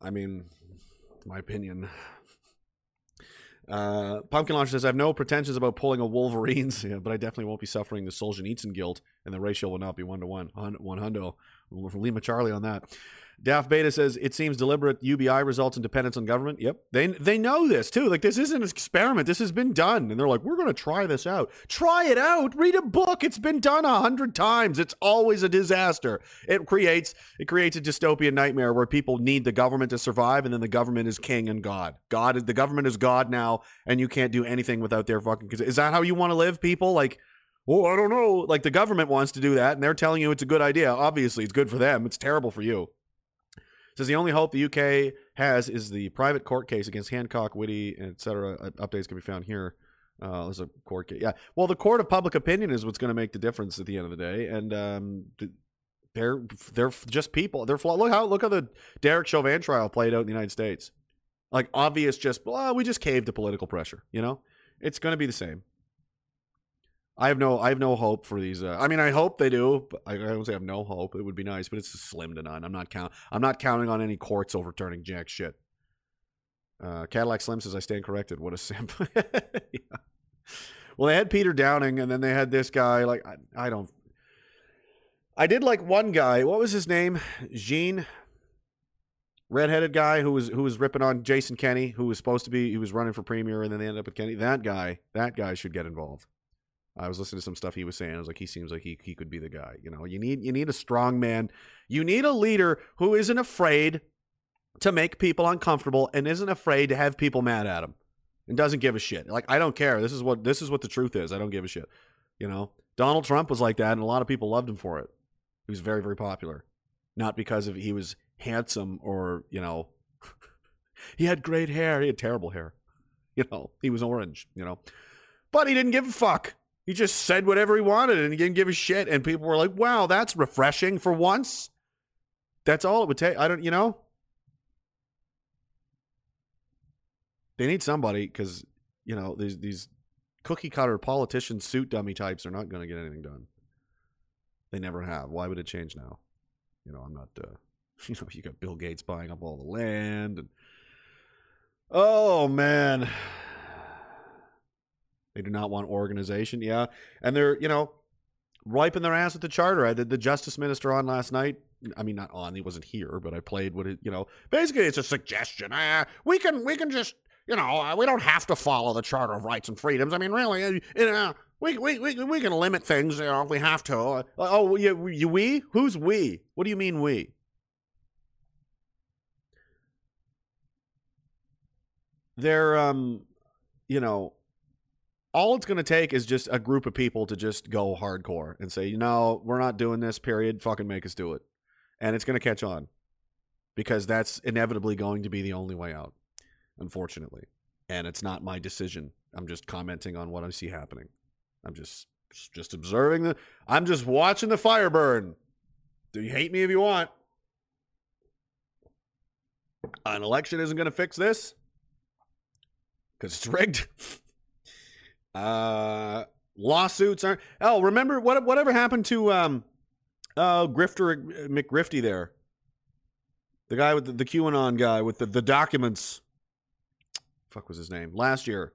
I mean, my opinion. Uh, Pumpkin Launcher says, I have no pretensions about pulling a Wolverines, yeah, but I definitely won't be suffering the Solzhenitsyn guilt, and the ratio will not be one to one. One hundo. Lima Charlie on that. Daft Beta says it seems deliberate UBI results in dependence on government. Yep. They they know this too. Like this isn't an experiment. This has been done. And they're like, we're gonna try this out. Try it out. Read a book. It's been done a hundred times. It's always a disaster. It creates it creates a dystopian nightmare where people need the government to survive, and then the government is king and God. God is the government is God now, and you can't do anything without their fucking is that how you want to live, people? Like Oh, I don't know. Like the government wants to do that, and they're telling you it's a good idea. Obviously, it's good for them. It's terrible for you. Says the only hope the UK has is the private court case against Hancock, Whitty, etc. Uh, updates can be found here. Uh, there's a court case. Yeah. Well, the court of public opinion is what's going to make the difference at the end of the day, and um, they're they're just people. They're look how look how the Derek Chauvin trial played out in the United States. Like obvious, just well, we just caved to political pressure. You know, it's going to be the same. I have no I have no hope for these. Uh, I mean, I hope they do. But I, I don't say I have no hope. It would be nice, but it's slim to none. I'm not count. I'm not counting on any courts overturning jack shit. Uh, Cadillac Slim says I stand corrected. What a simp. yeah. Well, they had Peter Downing, and then they had this guy. Like I, I don't. I did like one guy. What was his name? Jean. Redheaded guy who was who was ripping on Jason Kenney, who was supposed to be he was running for premier, and then they ended up with Kenney. That guy, that guy should get involved. I was listening to some stuff he was saying. I was like, he seems like he he could be the guy. You know, you need you need a strong man. You need a leader who isn't afraid to make people uncomfortable and isn't afraid to have people mad at him and doesn't give a shit. Like I don't care. This is what this is what the truth is. I don't give a shit. You know, Donald Trump was like that, and a lot of people loved him for it. He was very very popular, not because of he was handsome or you know, he had great hair. He had terrible hair. You know, he was orange. You know, but he didn't give a fuck. He just said whatever he wanted and he didn't give a shit. And people were like, wow, that's refreshing for once. That's all it would take. I don't, you know? They need somebody because, you know, these, these cookie cutter politician suit dummy types are not going to get anything done. They never have. Why would it change now? You know, I'm not, uh, you know, you got Bill Gates buying up all the land and, oh man. They do not want organization. Yeah. And they're, you know, wiping their ass with the charter. I did the justice minister on last night. I mean, not on, he wasn't here, but I played what it, you know, basically it's a suggestion. Uh, we can, we can just, you know, uh, we don't have to follow the Charter of Rights and Freedoms. I mean, really, uh, you know, we, we, we, we can limit things, you know, if we have to. Uh, oh, you, you, we? Who's we? What do you mean we? They're, um, you know, all it's going to take is just a group of people to just go hardcore and say, you know, we're not doing this, period. Fucking make us do it. And it's going to catch on because that's inevitably going to be the only way out, unfortunately. And it's not my decision. I'm just commenting on what I see happening. I'm just just observing the I'm just watching the fire burn. Do you hate me if you want? An election isn't going to fix this because it's rigged. Uh, lawsuits aren't. Oh, remember what? Whatever happened to um, uh, Grifter McGrifty there? The guy with the, the QAnon guy with the, the documents. Fuck was his name last year?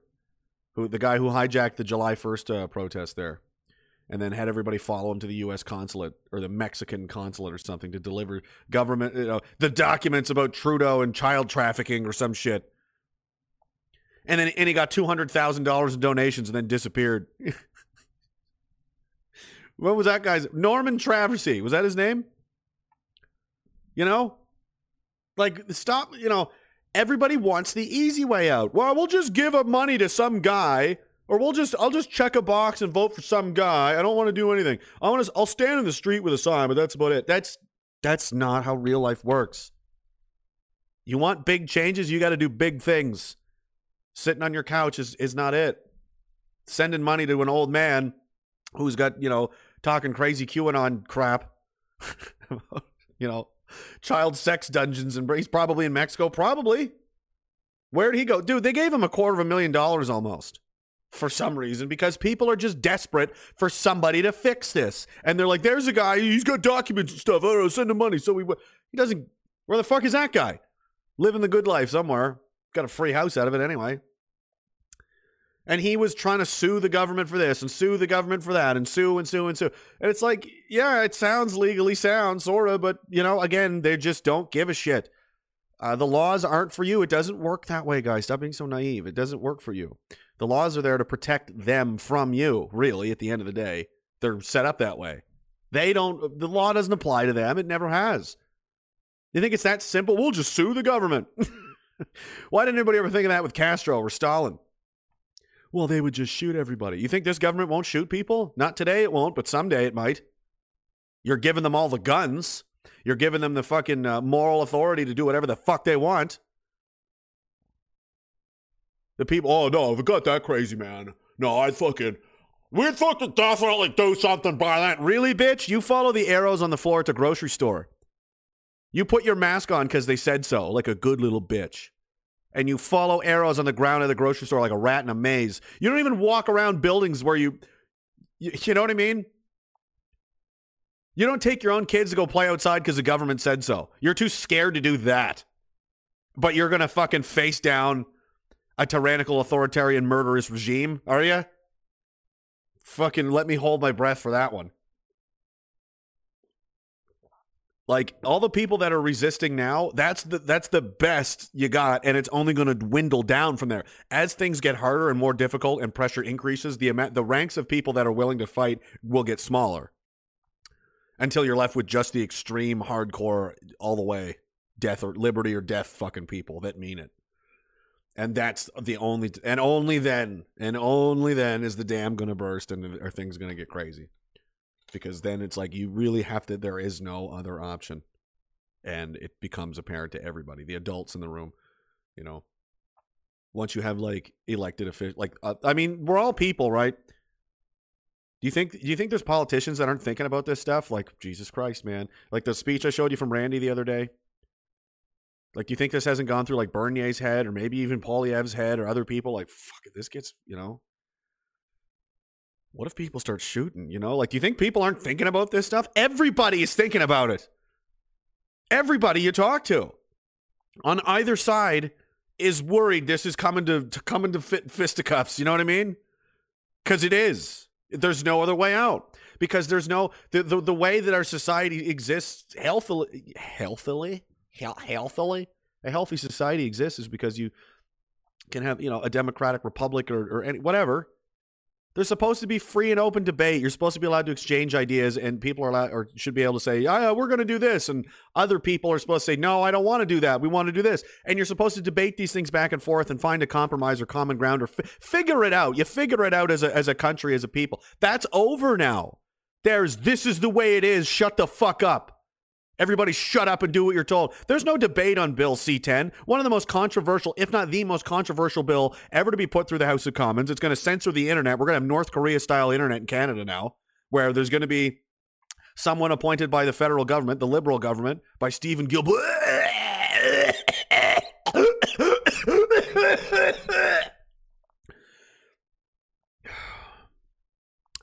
Who the guy who hijacked the July first uh, protest there, and then had everybody follow him to the U.S. consulate or the Mexican consulate or something to deliver government you know, the documents about Trudeau and child trafficking or some shit and then and he got two hundred thousand dollars in donations and then disappeared. what was that guy's Norman Traversy? Was that his name? You know, like stop. You know, everybody wants the easy way out. Well, we'll just give up money to some guy, or we'll just I'll just check a box and vote for some guy. I don't want to do anything. I want to. I'll stand in the street with a sign, but that's about it. That's that's not how real life works. You want big changes, you got to do big things. Sitting on your couch is, is not it. Sending money to an old man who's got, you know, talking crazy QAnon crap, you know, child sex dungeons and he's probably in Mexico. Probably. Where'd he go? Dude, they gave him a quarter of a million dollars almost for some reason because people are just desperate for somebody to fix this. And they're like, there's a guy, he's got documents and stuff. I don't know, send him money. So we, he doesn't, where the fuck is that guy? Living the good life somewhere. Got a free house out of it anyway. And he was trying to sue the government for this and sue the government for that and sue and sue and sue. And it's like, yeah, it sounds legally sound, sort of, but, you know, again, they just don't give a shit. Uh, the laws aren't for you. It doesn't work that way, guys. Stop being so naive. It doesn't work for you. The laws are there to protect them from you, really, at the end of the day. They're set up that way. They don't, the law doesn't apply to them. It never has. You think it's that simple? We'll just sue the government. Why didn't anybody ever think of that with Castro or Stalin? Well, they would just shoot everybody. You think this government won't shoot people? Not today, it won't, but someday it might. You're giving them all the guns. You're giving them the fucking uh, moral authority to do whatever the fuck they want. The people, oh no, we got that crazy, man. No, I fucking, we'd fucking definitely do something by that. Really, bitch? You follow the arrows on the floor at the grocery store. You put your mask on because they said so, like a good little bitch. And you follow arrows on the ground of the grocery store like a rat in a maze. You don't even walk around buildings where you, you, you know what I mean? You don't take your own kids to go play outside because the government said so. You're too scared to do that. But you're going to fucking face down a tyrannical, authoritarian, murderous regime, are you? Fucking let me hold my breath for that one. Like all the people that are resisting now, that's the that's the best you got, and it's only going to dwindle down from there. As things get harder and more difficult, and pressure increases, the amount the ranks of people that are willing to fight will get smaller until you're left with just the extreme hardcore all the way death or liberty or death fucking people that mean it. And that's the only and only then and only then is the dam going to burst and are things going to get crazy because then it's like you really have to there is no other option. And it becomes apparent to everybody the adults in the room you know? Once you have like elected officials like uh, i mean we're all people right? Do you think do you think there's politicians that aren't thinking about this stuff? Like jesus christ man. Like the speech i showed you from randy the other day. Like do you think this hasn't gone through like bernier's head or maybe even Poilievre's head or other people? Like fuck this gets you know what if people start shooting? You know, like, do you think people aren't thinking about this stuff? Everybody is thinking about it. Everybody you talk to on either side is worried this is coming to, to coming to fit fisticuffs. You know what I mean? Because it is. There's no other way out. Because there's no the, the, the way that our society exists healthily, healthily, healthily. A healthy society exists is because you can have you know a democratic republic or, or any, whatever there's supposed to be free and open debate. You're supposed to be allowed to exchange ideas, and people are allowed or should be able to say, "Yeah, we're going to do this," and other people are supposed to say, "No, I don't want to do that. We want to do this." And you're supposed to debate these things back and forth and find a compromise or common ground or figure it out. You figure it out as a as a country, as a people. That's over now. There's this is the way it is. Shut the fuck up. Everybody shut up and do what you're told. There's no debate on Bill C10, one of the most controversial, if not the most controversial bill ever to be put through the House of Commons. It's going to censor the internet. We're going to have North Korea style internet in Canada now, where there's going to be someone appointed by the federal government, the liberal government, by Stephen Gilbert.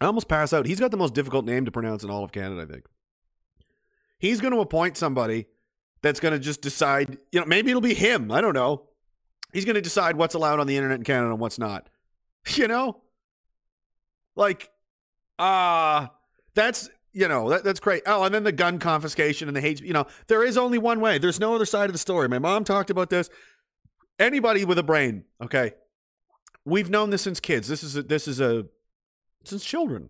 I almost pass out. He's got the most difficult name to pronounce in all of Canada, I think. He's going to appoint somebody that's going to just decide, you know, maybe it'll be him. I don't know. He's going to decide what's allowed on the internet in Canada and what's not. You know? Like, uh, that's, you know, that, that's great. Oh, and then the gun confiscation and the hate, you know, there is only one way. There's no other side of the story. My mom talked about this. Anybody with a brain, okay? We've known this since kids. This is a, this is a since children.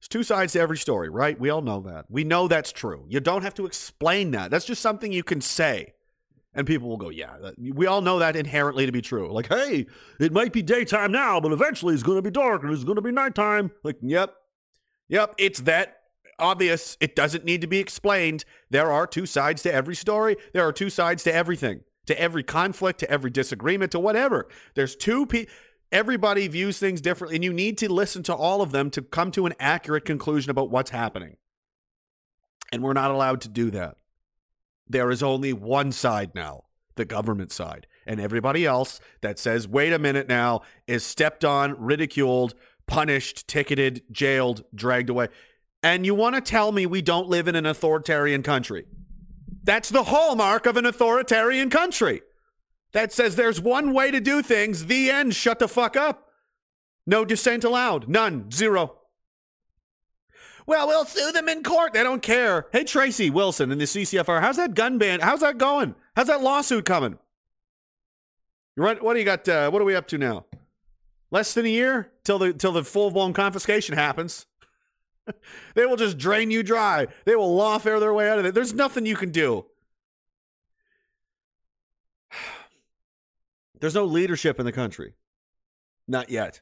There's two sides to every story, right? We all know that. We know that's true. You don't have to explain that. That's just something you can say. And people will go, yeah, we all know that inherently to be true. Like, hey, it might be daytime now, but eventually it's going to be dark and it's going to be nighttime. Like, yep, yep, it's that obvious. It doesn't need to be explained. There are two sides to every story, there are two sides to everything, to every conflict, to every disagreement, to whatever. There's two people everybody views things differently, and you need to listen to all of them to come to an accurate conclusion about what's happening. And we're not allowed to do that. There is only one side now, the government side. And everybody else that says, wait a minute now, is stepped on, ridiculed, punished, ticketed, jailed, dragged away. And you want to tell me we don't live in an authoritarian country? That's the hallmark of an authoritarian country that says there's one way to do things. The end. Shut the fuck up. No dissent allowed. None. Zero. Well, we'll sue them in court. They don't care. Hey, Tracey Wilson in the CCFR, how's that gun ban? How's that going? How's that lawsuit coming? What, what do you got? Uh, what are we up to now? Less than a year till the till the full blown confiscation happens. they will just drain you dry. They will lawfare their way out of it. There's nothing you can do. There's no leadership in the country. Not yet.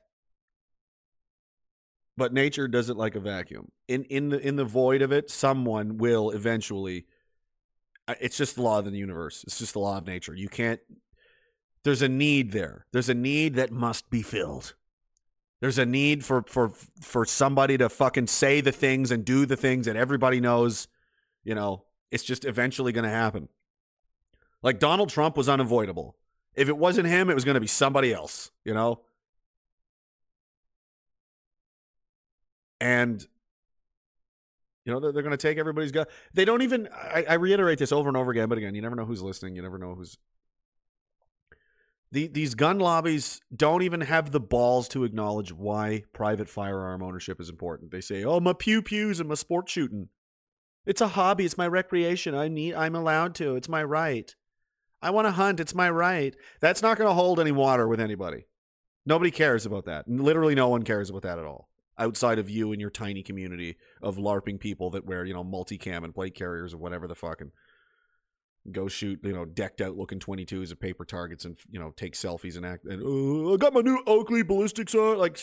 But nature does it like a vacuum. In in the in the void of it, someone will eventually it's just the law of the universe. It's just the law of nature. You can't there's a need there. There's a need that must be filled. There's a need for for for somebody to fucking say the things and do the things that everybody knows, you know, it's just eventually going to happen. Like Donald Trump was unavoidable. If it wasn't him, it was going to be somebody else, you know? And you know, they're, they're going to take everybody's gun. They don't even, I, I, reiterate this over and over again, but again, you never know who's listening. You never know who's. The, these gun lobbies don't even have the balls to acknowledge why private firearm ownership is important. They say, oh, my pew pews and my sport shooting. It's a hobby. It's my recreation. I need, I'm allowed to. It's my right. I want to hunt. It's my right. That's not going to hold any water with anybody. Nobody cares about that. Literally, no one cares about that at all outside of you and your tiny community of LARPing people that wear, you know, multicam and plate carriers or whatever the fucking go shoot, you know, decked out looking 22s of paper targets and, you know, take selfies and act. And, oh, I got my new Oakley ballistics on. Like,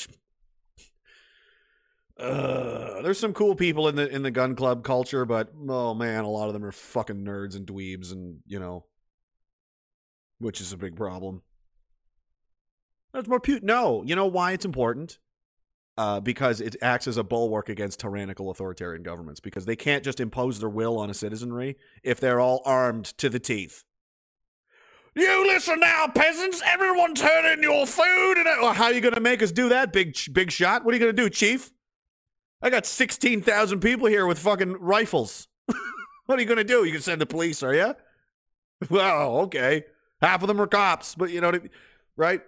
uh, there's some cool people in the in the gun club culture, but oh man, a lot of them are fucking nerds and dweebs, and you know, which is a big problem. There's more pu- No, you know why it's important? uh, because it acts as a bulwark against tyrannical authoritarian governments because they can't just impose their will on a citizenry if they're all armed to the teeth. You listen now, peasants! Everyone turn in your food! And well, how are you going to make us do that, big big shot? What are you going to do, chief? I got sixteen thousand people here with fucking rifles. what are you going to do? You can send the police, are you? Well, okay. Half of them are cops, but you know, right?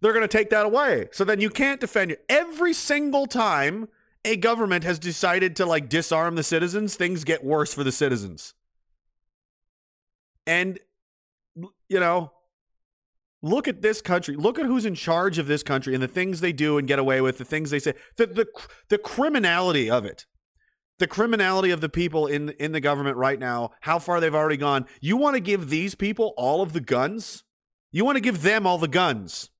they're going to take that away. So then you can't defend you. Every single time a government has decided to like disarm the citizens, things get worse for the citizens. And you know, look at this country. Look at who's in charge of this country and the things they do and get away with, the things they say. The the the criminality of it. The criminality of the people in in the government right now, how far they've already gone. You want to give these people all of the guns? You want to give them all the guns?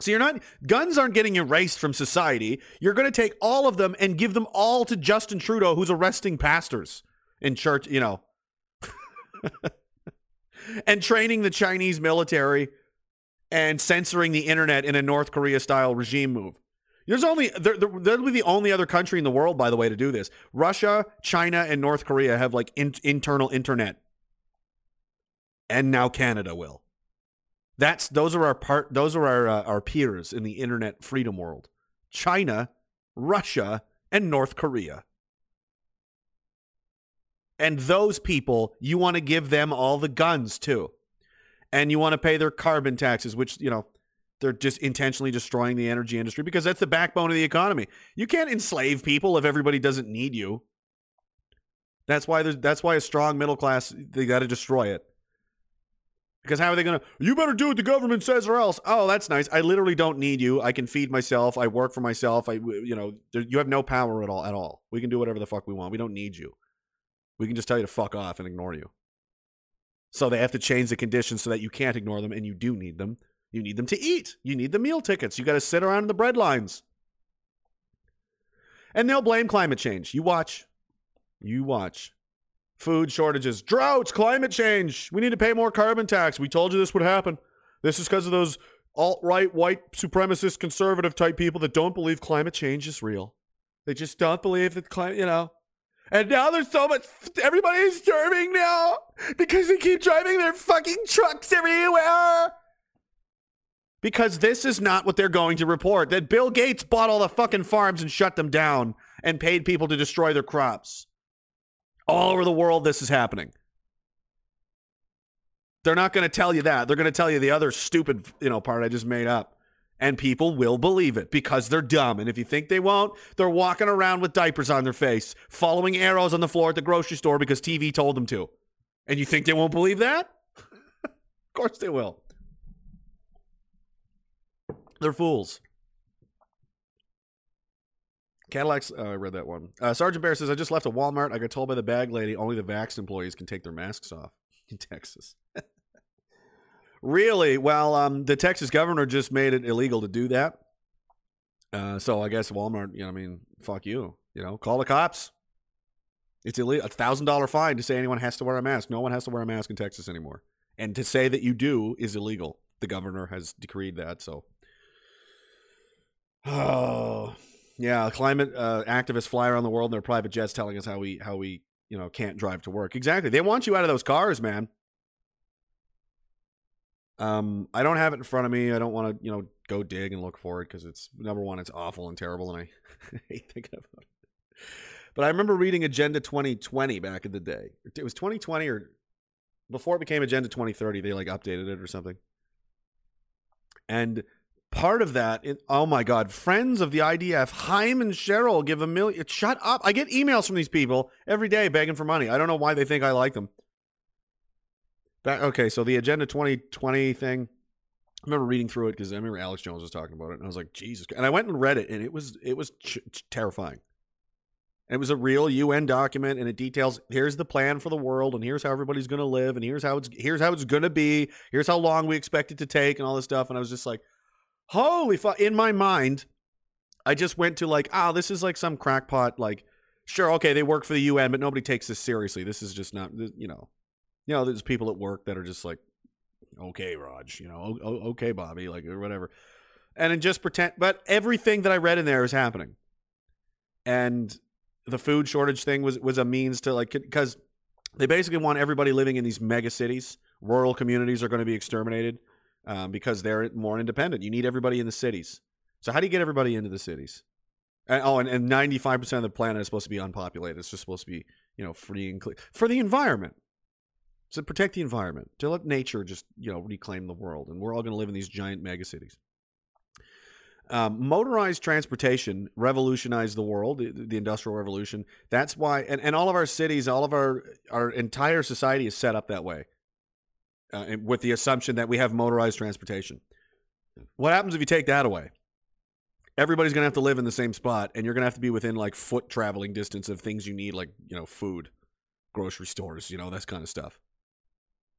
So you're not guns aren't getting erased from society. You're going to take all of them and give them all to Justin Trudeau who's arresting pastors in church, you know. and training the Chinese military and censoring the internet in a North Korea style regime move. There's only there, will be the only other country in the world, by the way, to do this. Russia, China, and North Korea have like in, internal internet, and now Canada will. That's those are our part. Those are our uh, our peers in the internet freedom world: China, Russia, and North Korea. And those people, you want to give them all the guns too, and you want to pay their carbon taxes, which you know they're just intentionally destroying the energy industry because that's the backbone of the economy. You can't enslave people if everybody doesn't need you. That's why there's that's why a strong middle class they got to destroy it. Because how are they going to, you better do what the government says or else. Oh, that's nice. I literally don't need you. I can feed myself. I work for myself. I, you know, there, you have no power at all, at all. We can do whatever the fuck we want. We don't need you. We can just tell you to fuck off and ignore you. So they have to change the conditions so that you can't ignore them and you do need them. You need them to eat. You need the meal tickets. You got to sit around in the bread lines. And they'll blame climate change. You watch. You watch food shortages, droughts, climate change. We need to pay more carbon tax. We told you this would happen. This is because of those alt right, white, supremacist, conservative type people that don't believe climate change is real. They just don't believe that climate, you know. And now there's so much, everybody is starving now because they keep driving their fucking trucks everywhere. Because this is not what they're going to report. That Bill Gates bought all the fucking farms and shut them down and paid people to destroy their crops. All over the world, this is happening. They're not going to tell you that. They're going to tell you the other stupid, you know, part I just made up. And people will believe it because they're dumb. And if you think they won't, they're walking around with diapers on their face, following arrows on the floor at the grocery store because TV told them to. And you think they won't believe that? of course they will. They're fools. Cadillacs, uh, I read that one. Uh, Sergeant Bear says, I just left a Walmart. I got told by the bag lady only the vax employees can take their masks off in Texas. really? Well, um, the Texas governor just made it illegal to do that. Uh, so I guess Walmart, you know, I mean, fuck you. You know, call the cops. It's illegal. A thousand dollar fine to say anyone has to wear a mask. No one has to wear a mask in Texas anymore. And to say that you do is illegal. The governor has decreed that. So, oh, yeah, climate uh, activists fly around the world in their private jets, telling us how we how we you know can't drive to work. Exactly, they want you out of those cars, man. Um, I don't have it in front of me. I don't want to you know go dig and look for it because it's number one, it's awful and terrible, and I hate thinking about it. But I remember reading Agenda 2020 back in the day. It was 2020 or before it became Agenda 2030. They like updated it or something. And part of that, it, oh my God, friends of the IDF, Haim and Cheryl give a million. Shut up. I get emails from these people every day begging for money. I don't know why they think I like them. Okay, so the Agenda 2020 thing, I remember reading through it because I remember Alex Jones was talking about it, and I was like, Jesus. And I went and read it, and it was it was ch- ch- terrifying. It was a real UN document, and it details here's the plan for the world, and here's how everybody's going to live, and here's how it's here's how it's going to be, here's how long we expect it to take, and all this stuff. And I was just like, holy fuck in my mind i just went to like oh this is like some crackpot like sure okay they work for the un but nobody takes this seriously. This is just not you know you know there's people at work that are just like okay raj you know okay bobby like or whatever. And then just pretend but everything that i read in there is happening. And the food shortage thing was was a means to like because they basically want everybody living in these mega cities. Rural communities are going to be exterminated um, because they're more independent. You need everybody in the cities. So how do you get everybody into the cities? And, oh, and, and 95% of the planet is supposed to be unpopulated. It's just supposed to be, you know, free and clear for the environment. To protect the environment, to let nature just, you know, reclaim the world. And we're all going to live in these giant megacities. Um, motorized transportation revolutionized the world, the, the, industrial revolution. That's why, and, and all of our cities, all of our our entire society is set up that way uh, with the assumption that we have motorized transportation. What happens if you take that away? Everybody's going to have to live in the same spot, and you're going to have to be within like foot traveling distance of things you need, like, you know, food, grocery stores, you know, that kind of stuff.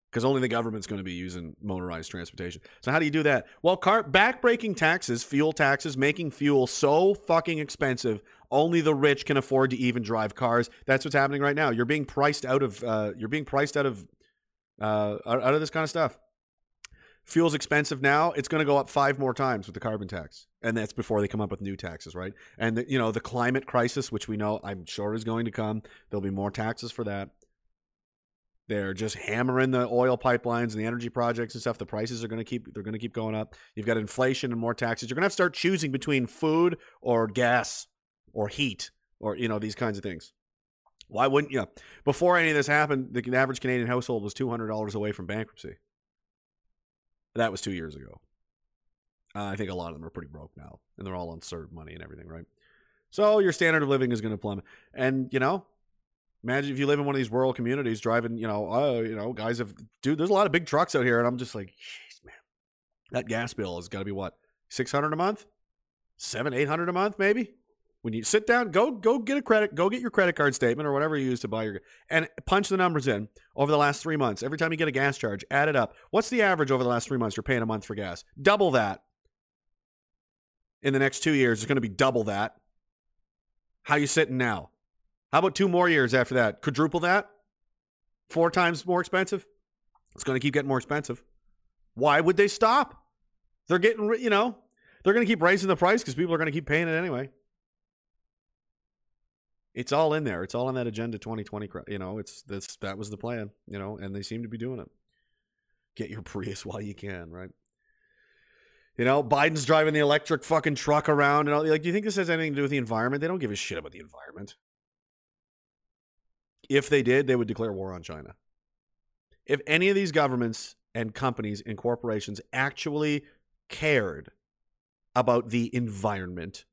Because only the government's going to be using motorized transportation. So, how do you do that? Well, car backbreaking taxes, fuel taxes, making fuel so fucking expensive, only the rich can afford to even drive cars. That's what's happening right now. You're being priced out of, uh, you're being priced out of uh, out of this kind of stuff. Fuel's expensive now. It's going to go up five more times with the carbon tax, and that's before they come up with new taxes, right? And the, you know the climate crisis, which we know I'm sure is going to come. There'll be more taxes for that. They're just hammering the oil pipelines and the energy projects and stuff. The prices are going to keep they're going to keep going up. You've got inflation and more taxes. You're going to have to start choosing between food or gas or heat or you know these kinds of things. Why wouldn't you? Know, Before any of this happened, the average Canadian household was $200 away from bankruptcy. That was two years ago. Uh, I think a lot of them are pretty broke now, and they're all on CERB money and everything, right? So your standard of living is going to plummet. And, you know, imagine if you live in one of these rural communities driving, you know, oh, you know, guys have, dude, there's a lot of big trucks out here. And I'm just like, man, that gas bill has got to be what, 600 a month? Seven, 800 a month, maybe? When you sit down, go go get a credit, go get your credit card statement or whatever you use to buy your and punch the numbers in over the last three months. Every time you get a gas charge, add it up. What's the average over the last three months you're paying a month for gas? Double that. In the next two years, it's going to be double that. How you sitting now? How about two more years after that? Quadruple that? Four times more expensive? It's going to keep getting more expensive. Why would they stop? They're getting, you know, they're going to keep raising the price because people are going to keep paying it anyway. It's all in there. It's all in that agenda 2020. You know, it's this that was the plan. You know, and they seem to be doing it. Get your Prius while you can, right? You know, Biden's driving the electric fucking truck around and all. Like, do you think this has anything to do with the environment? They don't give a shit about the environment. If they did, they would declare war on China. If any of these governments and companies and corporations actually cared about the environment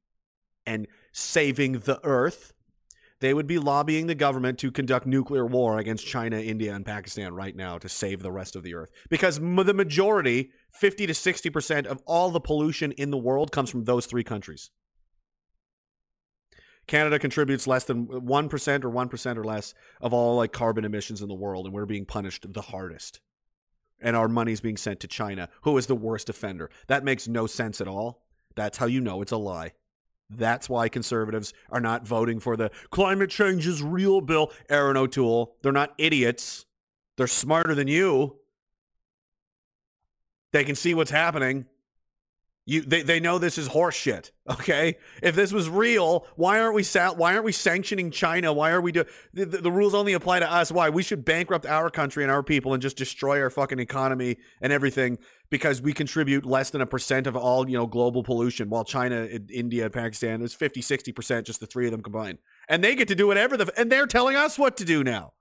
and saving the earth, they would be lobbying the government to conduct nuclear war against China, India, and Pakistan right now to save the rest of the earth. Because m- the majority, 50 to 60% of all the pollution in the world comes from those three countries. Canada contributes less than 1% or 1% or less of all like carbon emissions in the world and we're being punished the hardest. And our money's being sent to China, who is the worst offender. That makes no sense at all. That's how you know it's a lie. That's why conservatives are not voting for the climate change is real bill. Erin O'Toole. They're not idiots. They're smarter than you. They can see what's happening. You, they, they know this is horseshit. Okay, if this was real, why aren't we sa- why aren't we sanctioning China? Why are we do the, the, the rules only apply to us? Why we should bankrupt our country and our people and just destroy our fucking economy and everything because we contribute less than a percent of all you know global pollution, while China, India, Pakistan is 50, 60 percent, just the three of them combined, and they get to do whatever the and they're telling us what to do now.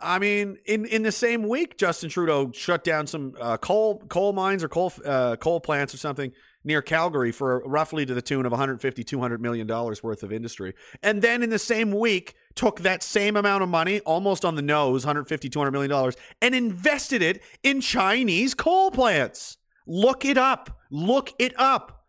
I mean, in, in the same week, Justin Trudeau shut down some uh, coal coal mines or coal uh, coal plants or something near Calgary for roughly to the tune of 150 200 million dollars worth of industry. And then in the same week took that same amount of money almost on the nose, 150 200 million dollars and invested it in Chinese coal plants. Look it up. Look it up.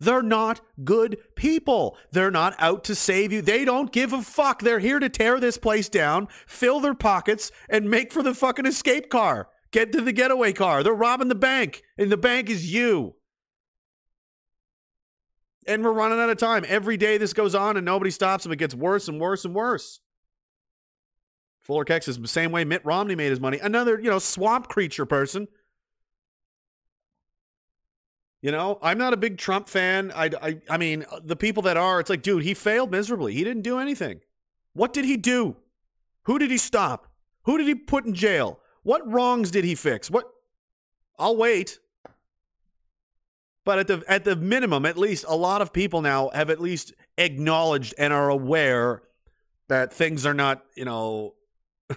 They're not good people. They're not out to save you. They don't give a fuck. They're here to tear this place down, fill their pockets, and make for the fucking escape car. Get to the getaway car. They're robbing the bank, and the bank is you. And we're running out of time. Every day this goes on and nobody stops them. It gets worse and worse and worse. Fuller Kex is the same way Mitt Romney made his money. Another, you know, swamp creature person you know, I'm not a big Trump fan. I, I, I mean, uh, the people that are, it's like, dude, he failed miserably. He didn't do anything. What did he do? Who did he stop? Who did he put in jail? What wrongs did he fix? What? I'll wait. But at the at the minimum, at least a lot of people now have at least acknowledged and are aware that things are not, you know,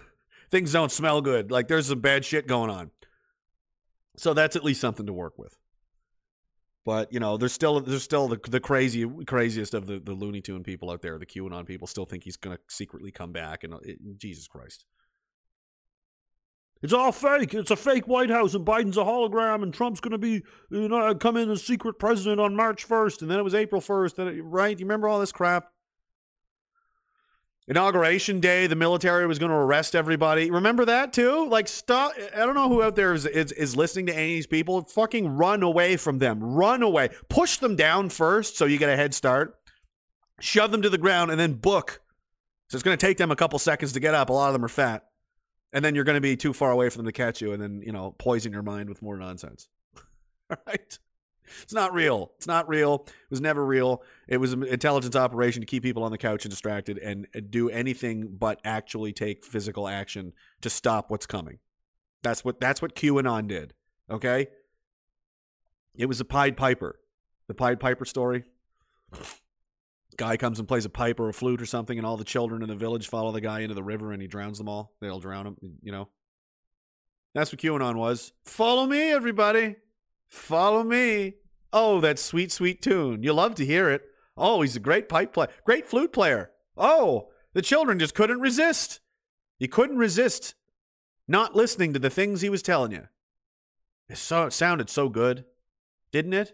things don't smell good. Like there's some bad shit going on. So that's at least something to work with. But you know, there's still there's still the, the crazy craziest of the, the Looney Tune people out there, the QAnon people, still think he's going to secretly come back. And uh, it, Jesus Christ, it's all fake. It's a fake White House, and Biden's a hologram, and Trump's going to be you know come in as secret president on March first, and then it was April first. and Right? You remember all this crap? Inauguration day, the military was going to arrest everybody. Remember that too? Like, stop. I don't know who out there is, is, is listening to any of these people. Fucking run away from them. Run away. Push them down first so you get a head start. Shove them to the ground and then book. So it's going to take them a couple seconds to get up. A lot of them are fat. And then you're going to be too far away for them to catch you and then, you know, poison your mind with more nonsense. All right. It's not real. It's not real. It was never real. It was an intelligence operation to keep people on the couch and distracted and do anything but actually take physical action to stop what's coming. That's what that's what QAnon did. Okay? It was a Pied Piper. The Pied Piper story. Guy comes and plays a pipe or a flute or something, and all the children in the village follow the guy into the river and he drowns them all. They'll drown him, you know. That's what QAnon was. Follow me, everybody. Follow me. Oh, that sweet, sweet tune. You love to hear it. Oh, he's a great pipe player, great flute player. Oh, the children just couldn't resist. You couldn't resist not listening to the things he was telling you. It, so, it sounded so good, didn't it?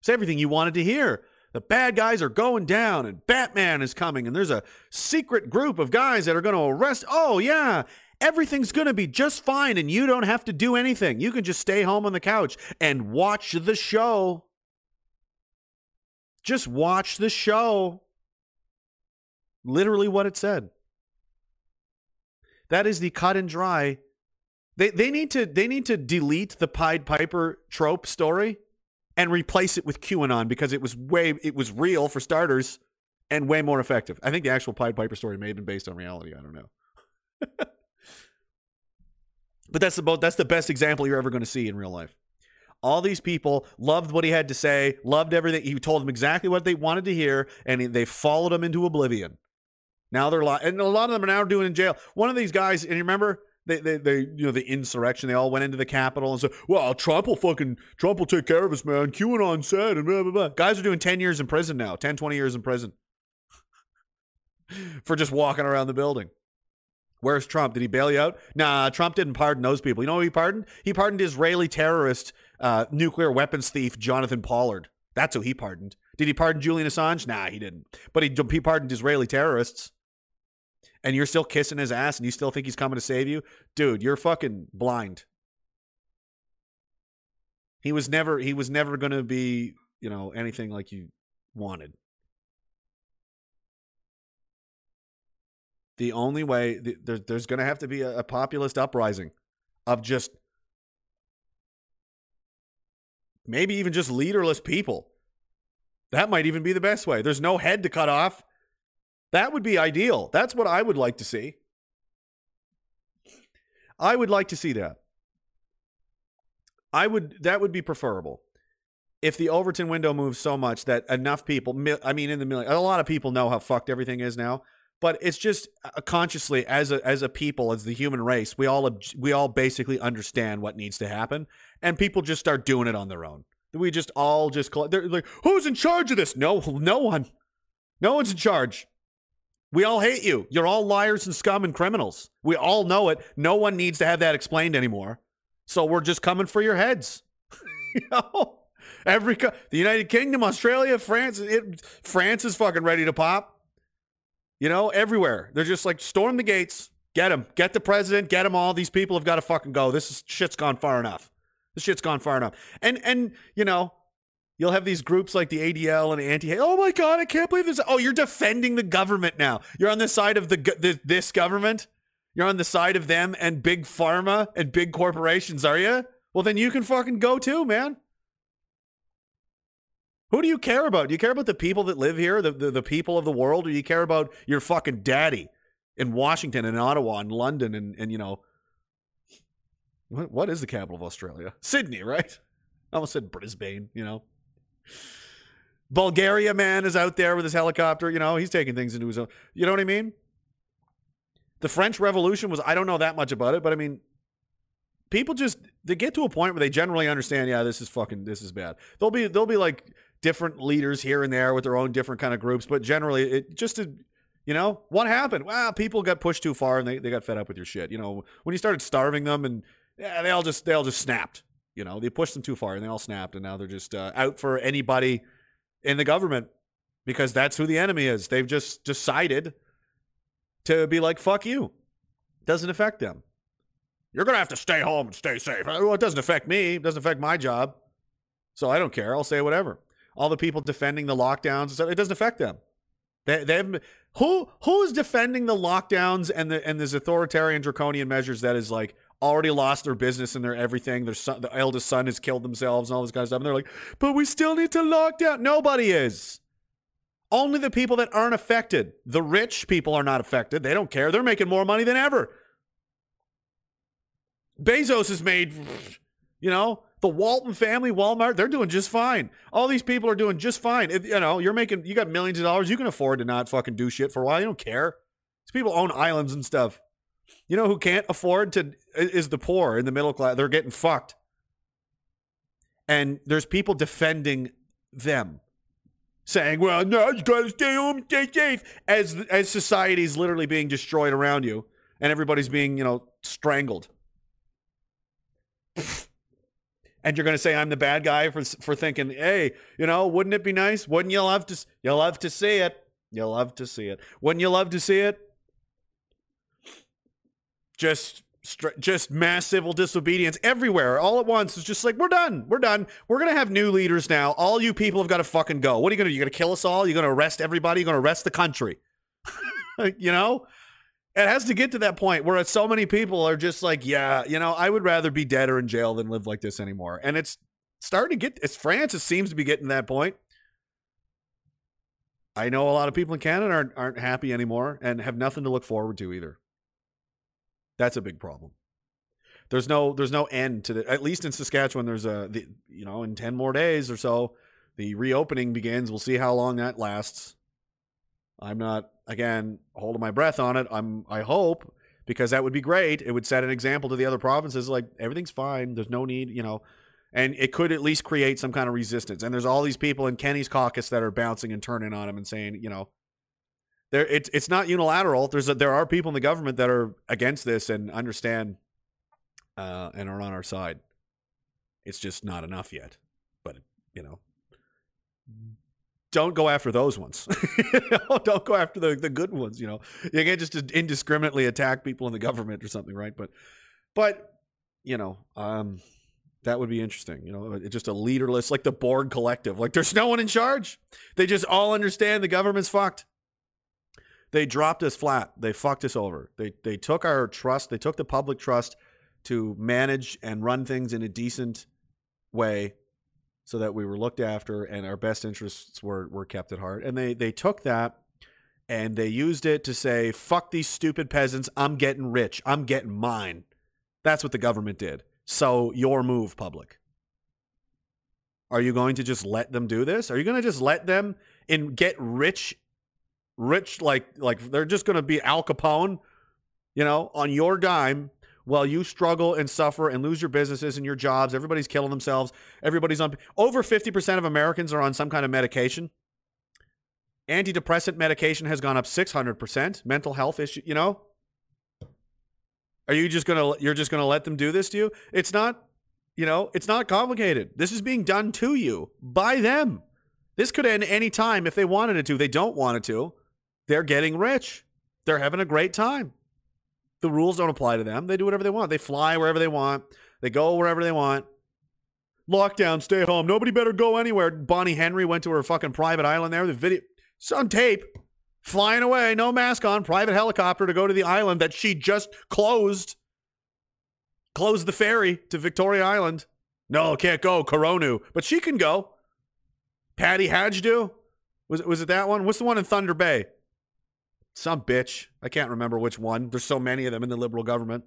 It's everything you wanted to hear. The bad guys are going down, and Batman is coming, and there's a secret group of guys that are going to arrest. Oh, yeah everything's going to be just fine and you don't have to do anything. You can just stay home on the couch and watch the show. Just watch the show. Literally what it said. That is the cut and dry. They they need to they need to delete the Pied Piper trope story and replace it with QAnon because it was way it was real for starters and way more effective. I think the actual Pied Piper story may have been based on reality. I don't know. But that's that's the best example you're ever going to see in real life. All these people loved what he had to say, loved everything. He told them exactly what they wanted to hear, and they followed him into oblivion. Now they're li- and a lot of them are now doing in jail. One of these guys, and you remember They, they, they, you know, the insurrection. They all went into the Capitol and said, "Well, Trump will fucking, Trump will take care of us, man." QAnon said, and blah blah blah. Guys are doing ten years in prison now, 10, 20 years in prison for just walking around the building. Where's Trump? Did he bail you out? Nah, Trump didn't pardon those people. You know who he pardoned? He pardoned Israeli terrorist, uh, nuclear weapons thief Jonathan Pollard. That's who he pardoned. Did he pardon Julian Assange? Nah, he didn't. But he, he pardoned Israeli terrorists. And you're still kissing his ass and you still think he's coming to save you? Dude, you're fucking blind. He was never he was never going to be, you know, anything like you wanted. The only way there, there's going to have to be a, a populist uprising of just maybe even just leaderless people. That might even be the best way. There's no head to cut off. That would be ideal. That's what I would like to see. I would like to see that. I would that would be preferable. If the Overton window moves so much that enough people, I mean, in the million, a lot of people know how fucked everything is now but it's just uh, consciously as a as a people as the human race we all we all basically understand what needs to happen and people just start doing it on their own. We just all just they're like who's in charge of this? No no one. No one's in charge. We all hate you. You're all liars and scum and criminals. We all know it. No one needs to have that explained anymore. So we're just coming for your heads. You know? Every the united kingdom australia france it, france is fucking ready to pop you know, everywhere. They're just like, storm the gates, get him, get the president, get them all. These people have got to fucking go. This is, shit's gone far enough. This shit's gone far enough. And, and, you know, You'll have these groups like the ADL and anti. Oh my God, I can't believe this. Oh, you're defending the government now. You're on the side of the, the this government. You're on the side of them and big pharma and big corporations, are you? Well, then you can fucking go too, man. Who do you care about? Do you care about the people that live here, the, the, the people of the world, or do you care about your fucking daddy in Washington and Ottawa and London and, and you know, what, what is the capital of Australia? Sydney, right? I almost said Brisbane, you know. Bulgaria man is out there with his helicopter, you know, he's taking things into his own. You know what I mean? The French Revolution was, I don't know that much about it, but I mean, people just, they get to a point where they generally understand, yeah, this is fucking, this is bad. They'll be, they'll be like, different leaders here and there with their own different kind of groups, but generally it just to, you know, what happened? Well, people got pushed too far and they, they got fed up with your shit. You know, when you started starving them and yeah, they all just they all just snapped. You know, they pushed them too far and they all snapped and now they're just uh, out for anybody in the government because that's who the enemy is. They've just decided to be like fuck you. Doesn't affect them. You're gonna have to stay home and stay safe. Well, it doesn't affect me. It doesn't affect my job. So I don't care. I'll say whatever all the people defending the lockdowns stuff, it doesn't affect them. They, they have who who's defending the lockdowns and the and these authoritarian draconian measures that is like already lost their business and their everything. Their son, the eldest son has killed themselves and all this kind of stuff. And they're like, but we still need to lock down. Nobody is. Only the people that aren't affected. The rich people are not affected. They don't care. They're making more money than ever. Bezos has made, you know, the Walton family, Walmart, they're doing just fine. All these people are doing just fine. If, you know, you're making, you got millions of dollars. You can afford to not fucking do shit for a while. You don't care. These people own islands and stuff. You know who can't afford to is the poor in the middle class. They're getting fucked. And there's people defending them, saying, "Well, no, you gotta stay home, stay safe." As as society's literally being destroyed around you, and everybody's being, you know, strangled and you're going to say I'm the bad guy for for thinking, hey, you know, wouldn't it be nice? Wouldn't you love to? You love to see it. You love to see it. Wouldn't you love to see it? Just just mass civil disobedience everywhere all at once. It's just like we're done. We're done. We're gonna have new leaders now. All you people have got to fucking go. What are you gonna do? You're gonna kill us all? You're gonna arrest everybody? You're gonna arrest the country? you know? It has to get to that point where so many people are just like, yeah, you know, I would rather be dead or in jail than live like this anymore. And it's starting to get, it's France, it seems to be getting that point. I know a lot of people in Canada aren't, aren't happy anymore and have nothing to look forward to either. That's a big problem. There's no there's no end to the at least in Saskatchewan there's a the, you know in 10 more days or so the reopening begins. We'll see how long that lasts. I'm not again holding my breath on it. I'm I hope because that would be great. It would set an example to the other provinces like everything's fine. There's no need, you know. And it could at least create some kind of resistance. And there's all these people in Kenney's caucus that are bouncing and turning on him and saying, you know, there it's it's not unilateral. There's a, there are people in the government that are against this and understand uh, and are on our side. It's just not enough yet. But you know, don't go after those ones. don't go after the, the good ones. You know, you can't just indiscriminately attack people in the government or something, right? But, but you know, um, that would be interesting. You know, just a leaderless, like the Borg collective. Like there's no one in charge. They just all understand the government's fucked. They dropped us flat. They fucked us over. They they took our trust. They took the public trust to manage and run things in a decent way so that we were looked after and our best interests were, were kept at heart. And they, they took that and they used it to say, fuck these stupid peasants. I'm getting rich. I'm getting mine. That's what the government did. So, your move, public. Are you going to just let them do this? Are you going to just let them and get rich, rich like like they're just going to be Al Capone, you know, on your dime while you struggle and suffer and lose your businesses and your jobs. Everybody's killing themselves. Everybody's on over 50% of Americans are on some kind of medication. Antidepressant medication has gone up 600%. Mental health issue, you know? Are you just going to you're just going to let them do this to you? It's not, you know, it's not complicated. This is being done to you by them. This could end any time if they wanted it to. They don't want it to. They're getting rich. They're having a great time. The rules don't apply to them. They do whatever they want. They fly wherever they want. They go wherever they want. Lockdown, stay home. Nobody better go anywhere. Bonnie Henry went to her fucking private island there. The video, it's on tape. Flying away, no mask on, private helicopter to go to the island that she just closed. Closed the ferry to Victoria Island. No, can't go. Coronu. But she can go. Patty Hajdu? Was it, was it that one? What's the one in Thunder Bay? Some bitch. I can't remember which one. There's so many of them in the liberal government.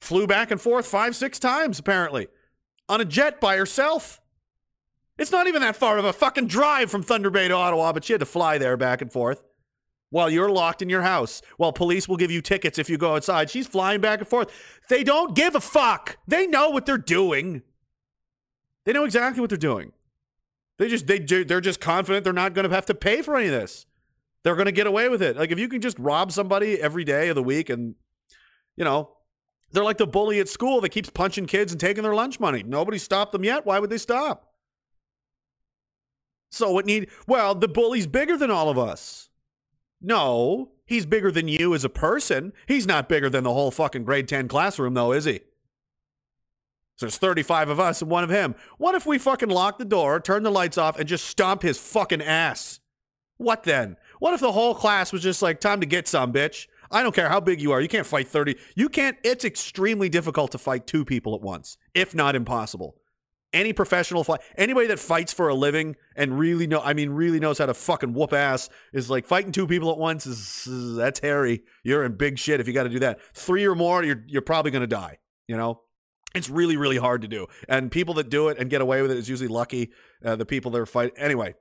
Flew back and forth five, six times, apparently, on a jet by herself. It's not even that far of a fucking drive from Thunder Bay to Ottawa, but she had to fly there back and forth while you're locked in your house, while police will give you tickets if you go outside. She's flying back and forth. They don't give a fuck. They know what they're doing. They know exactly what they're doing. They just they they're just confident they're not going to have to pay for any of this they're going to get away with it. Like if you can just rob somebody every day of the week and, you know, they're like the bully at school that keeps punching kids and taking their lunch money. Nobody stopped them yet. Why would they stop? So it need well, the bully's bigger than all of us. No, he's bigger than you as a person. He's not bigger than the whole fucking grade 10 classroom though, is he? So there's 35 of us and one of him. What if we fucking lock the door, turn the lights off, and just stomp his fucking ass? What then? What if the whole class was just like, time to get some, bitch? I don't care how big you are. You can't fight 30. You can't, it's extremely difficult to fight two people at once, if not impossible. Any professional fight, anybody that fights for a living and really know, I mean, really knows how to fucking whoop ass is like fighting two people at once is, is that's hairy. You're in big shit if you got to do that. Three or more, you're, you're probably to die, you know? It's really, really hard to do. And people that do it and get away with it is usually lucky. Uh, the people that are fighting. Anyway,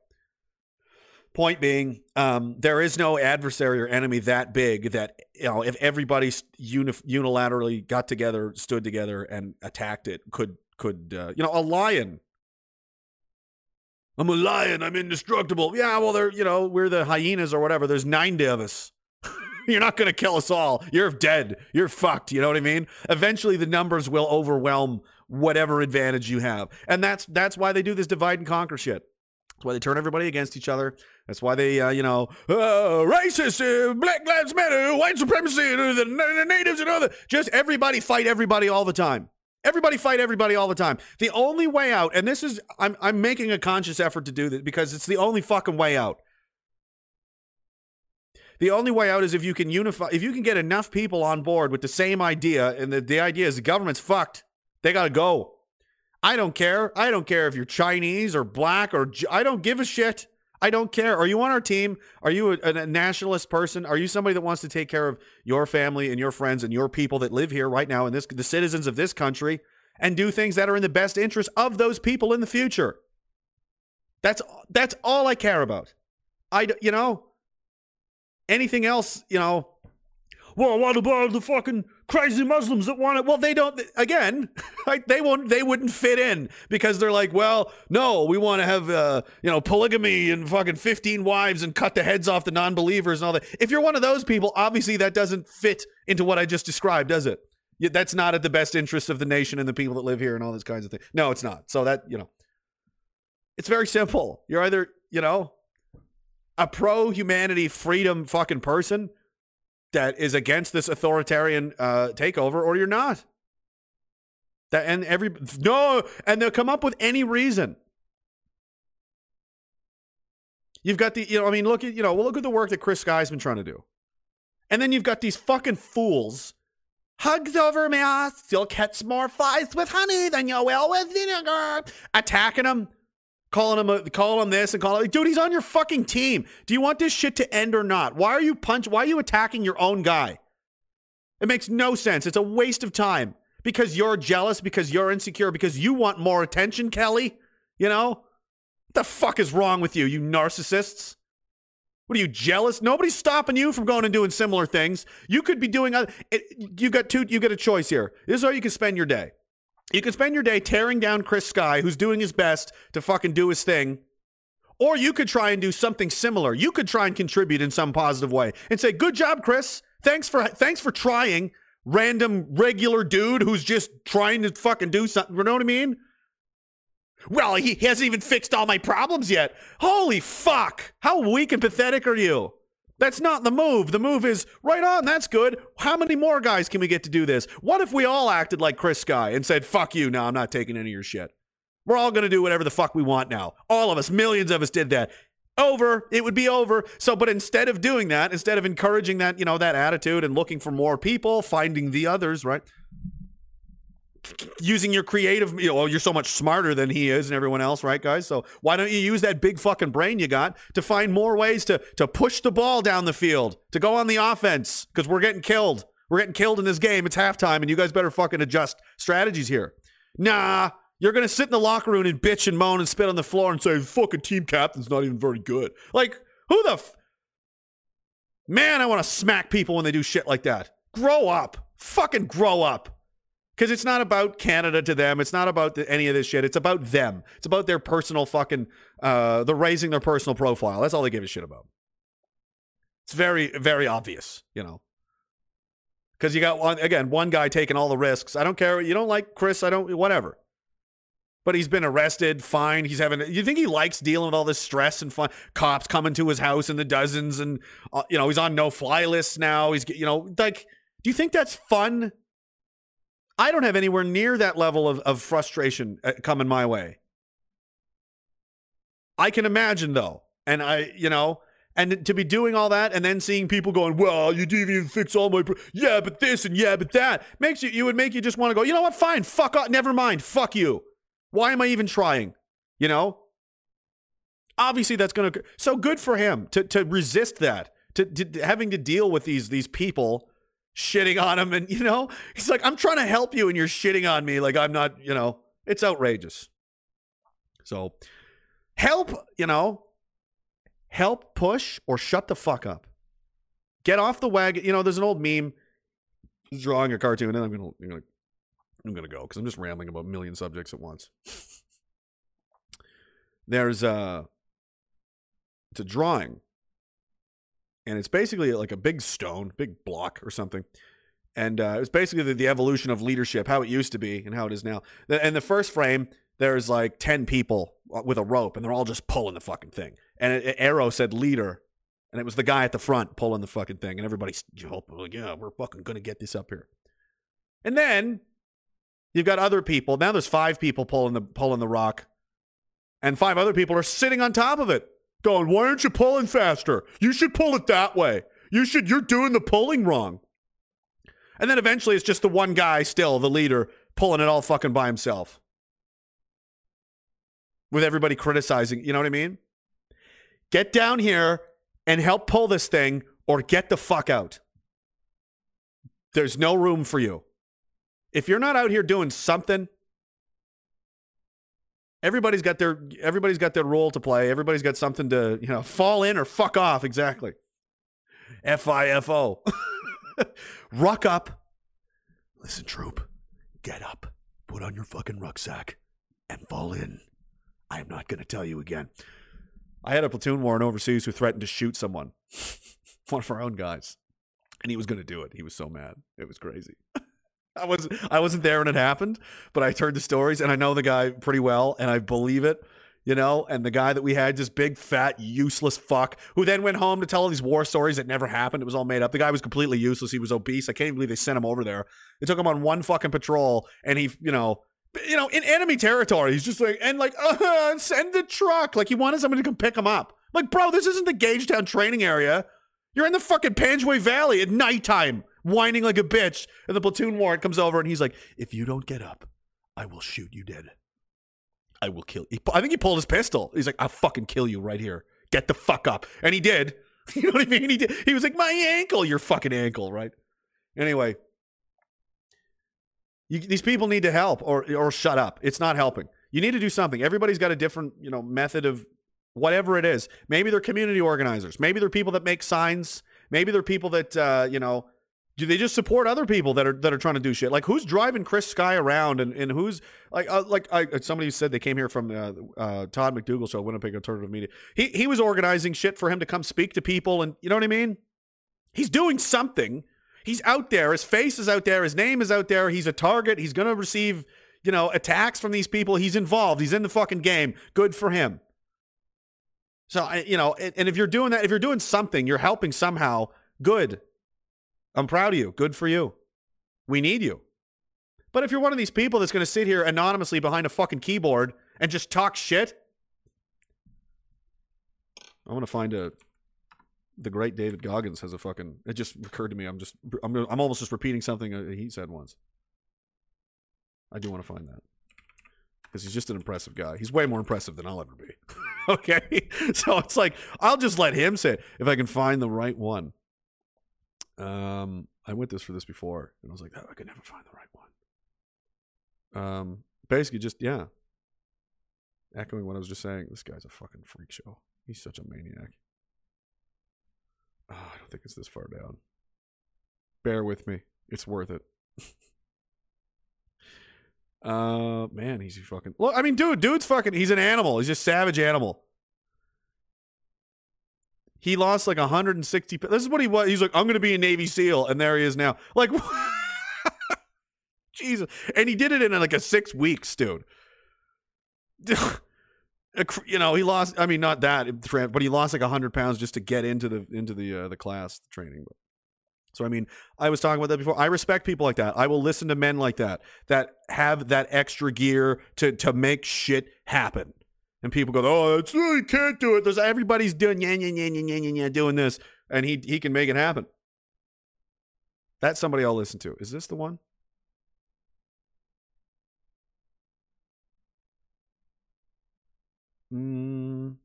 Point being, um, there is no adversary or enemy that big that you know if everybody uni- unilaterally got together, stood together, and attacked it, could could uh, you know a lion? I'm a lion. I'm indestructible. Yeah, well, they're you know we're the hyenas or whatever. There's ninety of us. You're not going to kill us all. You're dead. You're fucked. You know what I mean? Eventually, the numbers will overwhelm whatever advantage you have, and that's that's why they do this divide and conquer shit. That's why they turn everybody against each other. That's why they, uh, you know, uh, racist, uh, Black Lives Matter, white supremacy, uh, the, the natives and other. Just everybody fight everybody all the time. Everybody fight everybody all the time. The only way out, and this is, I'm, I'm making a conscious effort to do this because it's the only fucking way out. The only way out is if you can unify, if you can get enough people on board with the same idea, and the, the idea is the government's fucked. They got to go. I don't care. I don't care if you're Chinese or black or I don't give a shit. I don't care. Are you on our team? Are you a, a, nationalist person? Are you somebody that wants to take care of your family and your friends and your people that live here right now and this the citizens of this country and do things that are in the best interest of those people in the future? That's that's all I care about. I you know anything else, you know, well, what about the fucking crazy Muslims that want it? Well, they don't. Again, like they won't. They wouldn't fit in because they're like, well, no, we want to have uh, you know polygamy and fucking fifteen wives and cut the heads off the non-believers and all that. If you're one of those people, obviously that doesn't fit into what I just described, does it? That's not at the best interest of the nation and the people that live here and all these kinds of things. No, it's not. So that you know, it's very simple. You're either you know a pro humanity freedom fucking person that is against this authoritarian uh, takeover, or you're not. That and every no, and they'll come up with any reason. You've got the you know I mean look at you know look at the work that Chris Sky's been trying to do, and then you've got these fucking fools. Hugs over me, you'll catch more flies with honey than you will with vinegar. Attacking him, calling him, a, calling him this and calling, him, dude, he's on your fucking team. Do you want this shit to end or not? Why are you punch? Why are you attacking your own guy? It makes no sense. It's a waste of time because you're jealous, because you're insecure, because you want more attention, Kelly. You know what the fuck is wrong with you, you narcissists? What are you jealous? Nobody's stopping you from going and doing similar things. You could be doing other. You got two. You got a choice here. This is how you can spend your day. You can spend your day tearing down Chris Sky, who's doing his best to fucking do his thing. Or you could try and do something similar. You could try and contribute in some positive way and say, "Good job, Chris. Thanks for thanks for trying." Random regular dude who's just trying to fucking do something. You know what I mean? Well, he hasn't even fixed all my problems yet. Holy fuck. How weak and pathetic are you? That's not the move. The move is right on. That's good. How many more guys can we get to do this? What if we all acted like Chris Sky and said, fuck you, no, I'm not taking any of your shit? We're all going to do whatever the fuck we want now. All of us, millions of us did that. Over. It would be over. So, but instead of doing that, instead of encouraging that, you know, that attitude and looking for more people, finding the others, right? Using your creative, you know, you're so much smarter than he is and everyone else, right, guys? So why don't you use that big fucking brain you got to find more ways to to push the ball down the field, to go on the offense? Because we're getting killed. We're getting killed in this game. It's halftime, and you guys better fucking adjust strategies here. Nah, you're gonna sit in the locker room and bitch and moan and spit on the floor and say, "Fucking team captain's not even very good." Like, who the f- man? I want to smack people when they do shit like that. Grow up. Fucking grow up because it's not about Canada to them. It's not about the, any of this shit. It's about them. It's about their personal fucking, uh, the raising their personal profile. That's all they give a shit about. It's very, very obvious, you know. Because you got one again, one guy taking all the risks. I don't care. You don't like Chris. I don't. Whatever. But he's been arrested, fine. He's having. You think he likes dealing with all this stress and fun? Cops coming to his house in the dozens, and uh, you know he's on no fly lists now. He's you know like. Do you think that's fun? I don't have anywhere near that level of, of frustration uh, coming my way. I can imagine though, and I, you know, and to be doing all that and then seeing people going, well, you didn't even fix all my, yeah, but this and yeah, but that makes you, you would make you just want to go, you know what, fine, fuck off, never mind, fuck you. Why am I even trying? You know? Obviously, that's going to, so good for him to, to resist that, to, to having to deal with these, these people shitting on him and you know he's like i'm trying to help you and you're shitting on me like i'm not you know it's outrageous. So help you know help push or shut the fuck up. Get off the wagon you know there's an old meme drawing a cartoon and i'm gonna, I'm gonna i'm gonna go because i'm just rambling about a million subjects at once. There's uh it's a drawing and it's basically like a big stone, big block or something. And uh, it was basically the, the, evolution of leadership, how it used to be and how it is now. And the first frame, there's like 10 people uh, with a rope, and they're all just pulling the fucking thing. And it, it, arrow said leader, and it was the guy at the front pulling the fucking thing. And everybody's like, yeah, we're fucking going to get this up here. And then you've got other people. Now there's five people pulling the, pulling the rock, and five other people are sitting on top of it going, why aren't you pulling faster? You should pull it that way. You should, you're doing the pulling wrong. And then eventually it's just the one guy still, the leader, pulling it all fucking by himself. With everybody criticizing, you know what I mean? Get down here and help pull this thing or get the fuck out. There's no room for you. If you're not out here doing something, everybody's got their everybody's got their role to play. Everybody's got something to, you know, fall in or fuck off exactly. F I F O. Ruck up. Listen, troop, get up, put on your fucking rucksack, and fall in. I am not going to tell you again. I had a platoon warrant overseas who threatened to shoot someone, one of our own guys, and he was going to do it. He was so mad. It was crazy. I wasn't I wasn't there when it happened, but I heard the stories and I know the guy pretty well and I believe it, you know. And the guy that we had, just big fat useless fuck, who then went home to tell all these war stories that never happened. It was all made up. The guy was completely useless. He was obese. I can't believe they sent him over there. They took him on one fucking patrol, and he, you know, you know, in enemy territory, he's just like, and like, uh, send the truck. Like he wanted somebody to come pick him up. Like, bro, this isn't the Gagetown training area. You're in the fucking Panjway Valley at nighttime whining like a bitch. And the platoon warrant comes over and he's like, if you don't get up, I will shoot you dead. I will kill you. I think he pulled his pistol. He's like, I'll fucking kill you right here. Get the fuck up. And he did. You know what I mean? He did. He was like, my ankle, your fucking ankle, right? Anyway, you, these people need to help or or shut up. It's not helping. You need to do something. Everybody's got a different, you know, method of whatever it is. Maybe they're community organizers. Maybe they're people that make signs. Maybe they're people that uh, you know do they just support other people that are that are trying to do shit? Like who's driving Chris Sky around and, and who's like uh, like I, somebody said they came here from uh, uh, Todd McDougal show Winnipeg Alternative Media. He he was organizing shit for him to come speak to people and you know what I mean. He's doing something. He's out there. His face is out there. His name is out there. He's a target. He's gonna receive you know attacks from these people. He's involved. He's in the fucking game. Good for him. So you know and, and if you're doing that, if you're doing something, you're helping somehow. Good. I'm proud of you. Good for you. We need you. But if you're one of these people that's going to sit here anonymously behind a fucking keyboard and just talk shit, I want to find a. The great David Goggins has a fucking. It just occurred to me. I'm just. I'm. I'm almost just repeating something uh, he said once. I do want to find that because he's just an impressive guy. He's way more impressive than I'll ever be. okay, so it's like I'll just let him say it if I can find the right one. Um, I went this for this before, and I was like, oh, I could never find the right one. Um, basically, just yeah, echoing what I was just saying. This guy's a fucking freak show. He's such a maniac. Oh, I don't think it's this far down. Bear with me. It's worth it. uh, man, he's fucking. Look, I mean, dude, dude's fucking. He's an animal. He's a savage animal. He lost like 160. This is what he was. He's like, I'm going to be a Navy SEAL, and there he is now. Like, Jesus, and he did it in like a six weeks, dude. you know, he lost. I mean, not that, but he lost like 100 pounds just to get into the into the uh, the class the training. So I mean, I was talking about that before. I respect people like that. I will listen to men like that that have that extra gear to to make shit happen. And people go, "Oh, it's oh, you can't do it." There's everybody's doing yeah, yeah, yeah, yeah, yeah, yeah, doing this, and he he can make it happen. That's somebody I'll listen to. Is this the one? Mm.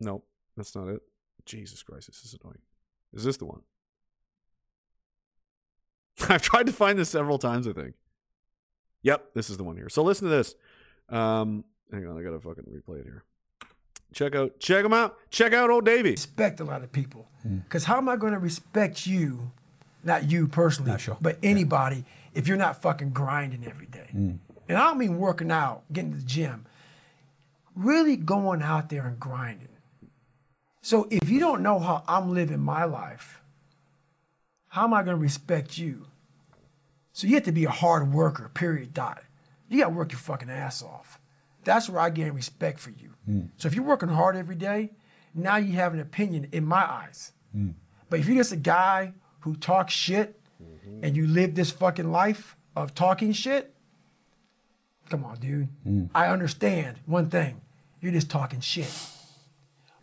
Nope, that's not it. Jesus Christ, this is annoying. Is this the one? I've tried to find this several times, I think. Yep, this is the one here. So listen to this. Um, hang on, I gotta fucking replay it here. Check out, check them out. Check out old Davy. Respect a lot of people, because how am I going to respect you, not you personally, Not sure. but anybody if you're not fucking grinding every day? And I don't mean working out, getting to the gym. Really going out there and grinding. So if you don't know how I'm living my life, how am I going to respect you? So you have to be a hard worker, period, dot. You got to work your fucking ass off. That's where I gain respect for you. Hmm. So if you're working hard every day, now you have an opinion in my eyes. Hmm. But if you're just a guy who talks shit mm-hmm. and you live this fucking life of talking shit, come on, dude. Hmm. I understand one thing. You're just talking shit.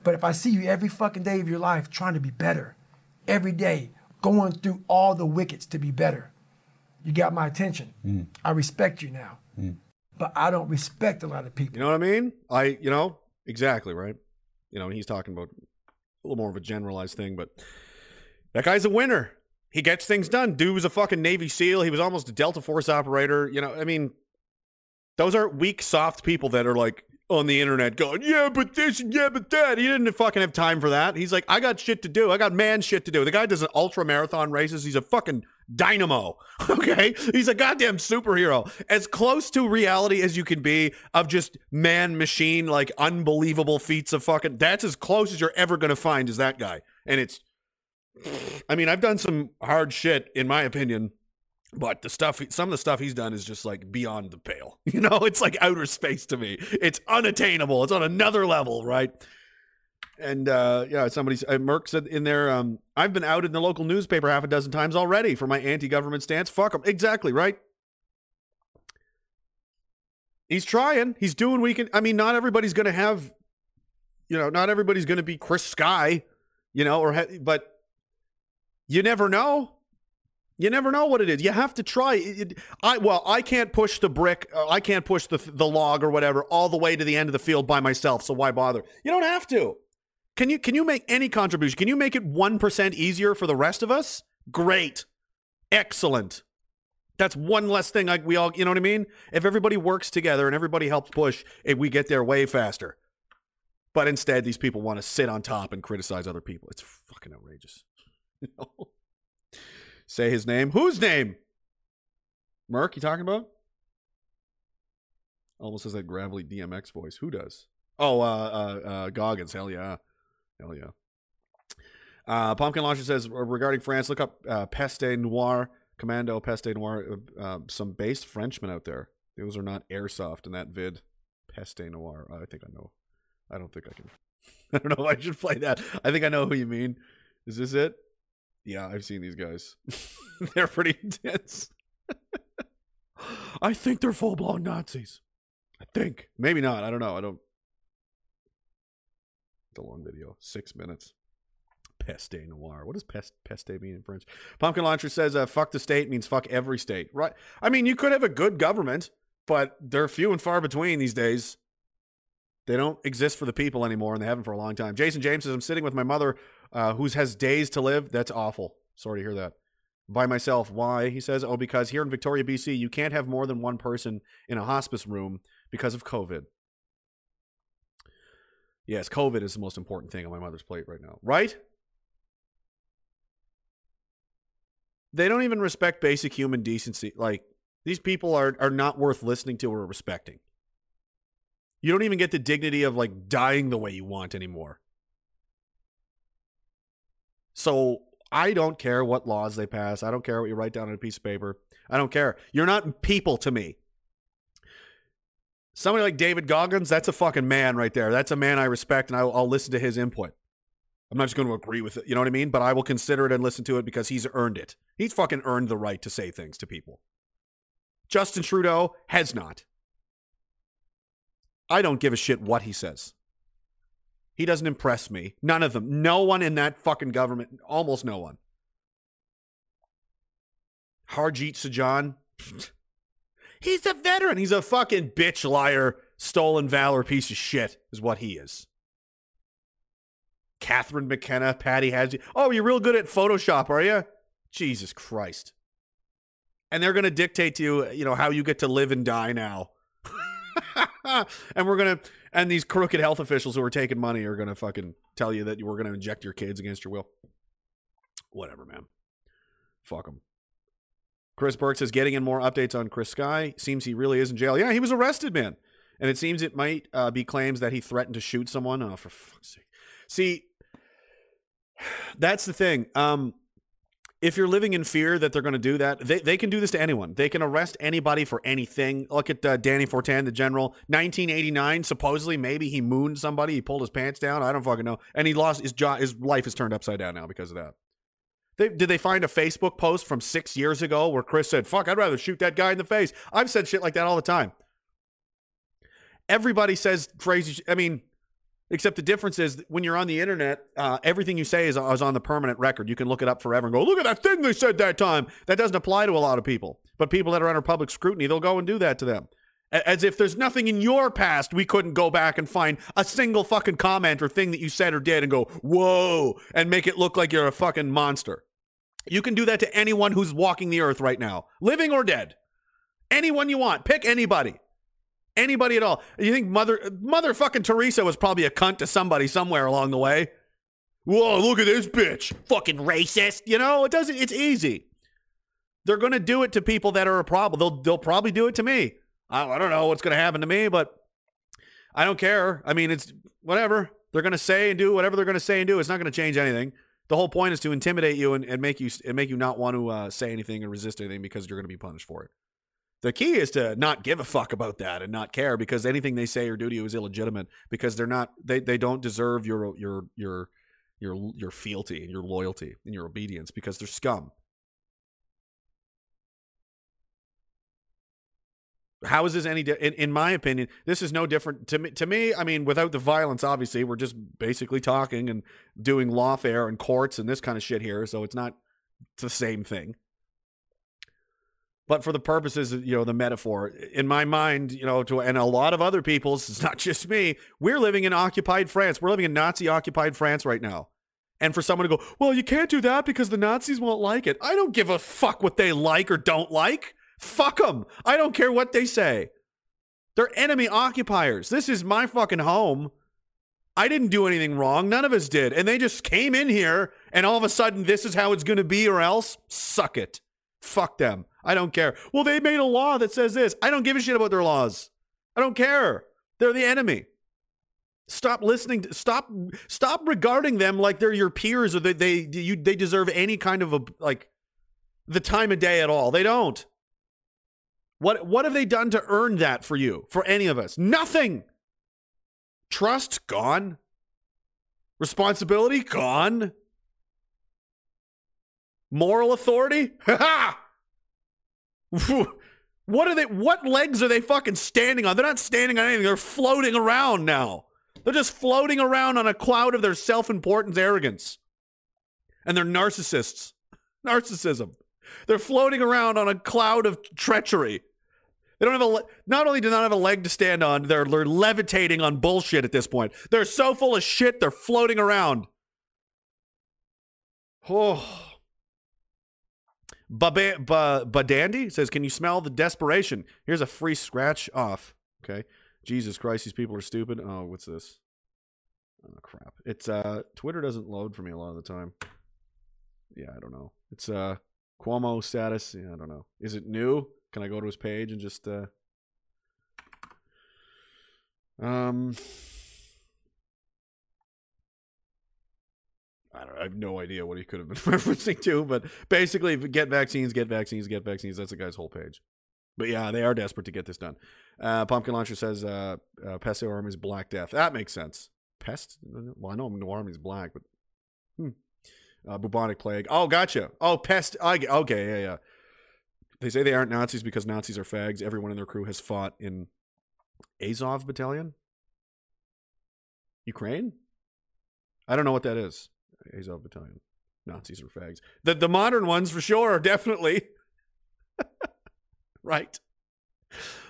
But if I see you every fucking day of your life trying to be better, every day going through all the wickets to be better, you got my attention. Mm. I respect you now. Mm. But I don't respect a lot of people. You know what I mean? I, you know, exactly right. You know, he's talking about a little more of a generalized thing, but that guy's a winner. He gets things done. Dude was a fucking Navy SEAL. He was almost a Delta Force operator. You know, I mean, those are weak, soft people that are like, on the internet going, yeah, but this yeah, but that. He didn't fucking have time for that. He's like, I got shit to do. I got man shit to do. The guy does an ultra marathon races. He's a fucking dynamo. Okay. He's a goddamn superhero. As close to reality as you can be of just man machine, like unbelievable feats of fucking. That's as close as you're ever going to find as that guy. And it's, I mean, I've done some hard shit, in my opinion but the stuff some of the stuff he's done is just like beyond the pale you know it's like outer space to me it's unattainable it's on another level right and uh yeah somebody uh, merck said in there um i've been out in the local newspaper half a dozen times already for my anti-government stance fuck him exactly right he's trying he's doing we can i mean not everybody's gonna have you know not everybody's gonna be chris sky you know or ha- but you never know you never know what it is. You have to try. It, I well, I can't push the brick. Uh, I can't push the the log or whatever all the way to the end of the field by myself. So why bother? You don't have to. Can you can you make any contribution? Can you make it one percent easier for the rest of us? Great, excellent. That's one less thing. Like we all, you know what I mean? If everybody works together and everybody helps push, it, we get there way faster. But instead, these people want to sit on top and criticize other people. It's fucking outrageous. Say his name. Whose name? Merc, you talking about? Almost has that gravelly DMX voice. Who does? Oh, uh, uh, uh, Goggins. Hell yeah. Hell yeah. Uh, Pumpkin Launcher says regarding France, look up uh, Peste Noir, Commando Peste Noir, uh, uh, some based Frenchmen out there. Those are not airsoft in that vid. Peste Noir. I think I know. I don't think I can. I don't know I should play that. I think I know who you mean. Is this it? Yeah, I've seen these guys. they're pretty intense. I think they're full blown Nazis. I think. Maybe not. I don't know. I don't. The long video. Six minutes. Peste noir. What does pest, peste mean in French? Pumpkin Launcher says, uh, fuck the state means fuck every state. Right. I mean, you could have a good government, but they're few and far between these days. They don't exist for the people anymore, and they haven't for a long time. Jason James says, I'm sitting with my mother uh, who has days to live. That's awful. Sorry to hear that. By myself. Why? He says, oh, because here in Victoria, BC, you can't have more than one person in a hospice room because of COVID. Yes, COVID is the most important thing on my mother's plate right now, right? They don't even respect basic human decency. Like, these people are, are not worth listening to or respecting. You don't even get the dignity of like dying the way you want anymore. So I don't care what laws they pass. I don't care what you write down on a piece of paper. I don't care. You're not people to me. Somebody like David Goggins, that's a fucking man right there. That's a man I respect and I'll, I'll listen to his input. I'm not just going to agree with it. You know what I mean? But I will consider it and listen to it because he's earned it. He's fucking earned the right to say things to people. Justin Trudeau has not. I don't give a shit what he says. He doesn't impress me. None of them. No one in that fucking government. Almost no one. Harjit Sajjan. He's a veteran. He's a fucking bitch, liar, stolen valor piece of shit, is what he is. Catherine McKenna, Patty Hajdu. Oh, you're real good at Photoshop, are you? Jesus Christ. And they're going to dictate to you, you know, how you get to live and die now. and we're going to and these crooked health officials who are taking money are going to fucking tell you that you were going to inject your kids against your will. Whatever, man. Fuck them. Chris Burke says getting in more updates on Chris Sky. Seems he really is in jail. Yeah, he was arrested, man. And it seems it might uh, be claims that he threatened to shoot someone. Oh, for fuck's sake. See, that's the thing. Um, if you're living in fear that they're going to do that, they, they can do this to anyone. They can arrest anybody for anything. Look at uh, Dany Fortin, the general. 1989, supposedly, maybe he mooned somebody. He pulled his pants down. I don't fucking know. And he lost his job. His life is turned upside down now because of that. They, did they find a Facebook post from six years ago where Chris said, fuck, I'd rather shoot that guy in the face? I've said shit like that all the time. Everybody says crazy. I mean, Except the difference is when you're on the internet, uh, everything you say is, is, on the permanent record. You can look it up forever and go, look at that thing they said that time. That doesn't apply to a lot of people. But people that are under public scrutiny, they'll go and do that to them. As if there's nothing in your past we couldn't go back and find a single fucking comment or thing that you said or did and go, whoa, and make it look like you're a fucking monster. You can do that to anyone who's walking the earth right now, living or dead. Anyone you want. Pick anybody. Anybody at all? You think mother motherfucking Teresa was probably a cunt to somebody somewhere along the way? Whoa, look at this bitch. Fucking racist. You know, it doesn't it's easy. They're gonna do it to people that are a problem. They'll they'll probably do it to me. I, I don't know what's gonna happen to me, but I don't care. I mean, it's whatever. They're gonna say and do whatever they're gonna say and do. It's not gonna change anything. The whole point is to intimidate you and, and make you and make you not want to uh, say anything and resist anything because you're going to be punished for it. The key is to not give a fuck about that and not care because anything they say or do to you is illegitimate because they're not they, they don't deserve your your your your your fealty and your loyalty and your obedience because they're scum. How is this any? Di- in, in my opinion, this is no different to me. To me, I mean, without the violence, obviously, we're just basically talking and doing lawfare and courts and this kind of shit here. So it's not the same thing. But for the purposes of you know the metaphor, in my mind, you know, to and a lot of other people's, it's not just me. We're living in occupied France. We're living in Nazi occupied France right now. And for someone to go, well, you can't do that because the Nazis won't like it. I don't give a fuck what they like or don't like. Fuck them. I don't care what they say. They're enemy occupiers. This is my fucking home. I didn't do anything wrong. None of us did. And they just came in here and all of a sudden this is how it's going to be or else suck it. Fuck them. I don't care. Well, they made a law that says this. I don't give a shit about their laws. I don't care. They're the enemy. Stop listening. To, stop. Stop regarding them like they're your peers or that they you they deserve any kind of a like the time of day at all. They don't. What what have they done to earn that for you? For any of us? Nothing. Trust gone. Responsibility gone. Moral authority? Ha ha. What are they what legs are they fucking standing on? They're not standing on anything. They're floating around now. They're just floating around on a cloud of their self-importance arrogance. And they're narcissists. Narcissism. They're floating around on a cloud of treachery. They don't have a. Le- not only do not have a leg to stand on, they're, they're levitating on bullshit at this point. They're so full of shit. They're floating around. Oh. Badandy says, "Can you smell the desperation? Here's a free scratch off." Okay. Jesus Christ, these people are stupid. Oh, what's this? Oh crap! It's uh, Twitter doesn't load for me a lot of the time. Yeah, I don't know. It's uh, Cuomo status. Yeah, I don't know. Is it new? Can I go to his page and just uh um I don't I have no idea what he could have been referencing to, but basically get vaccines, get vaccines, get vaccines. That's the guy's whole page. But yeah, they are desperate to get this done. Uh, Pumpkin Launcher says uh, uh, Pest Army is Black Death. That makes sense. Pest? Well, I know No Army is black, but hmm. Uh, bubonic plague. Oh, gotcha. Oh, pest. I, okay, yeah, yeah. They say they aren't Nazis because Nazis are fags. Everyone in their crew has fought in Azov Battalion? Ukraine? I don't know what that is. Azov Battalion. Nazis are fags. The the modern ones for sure, definitely. right.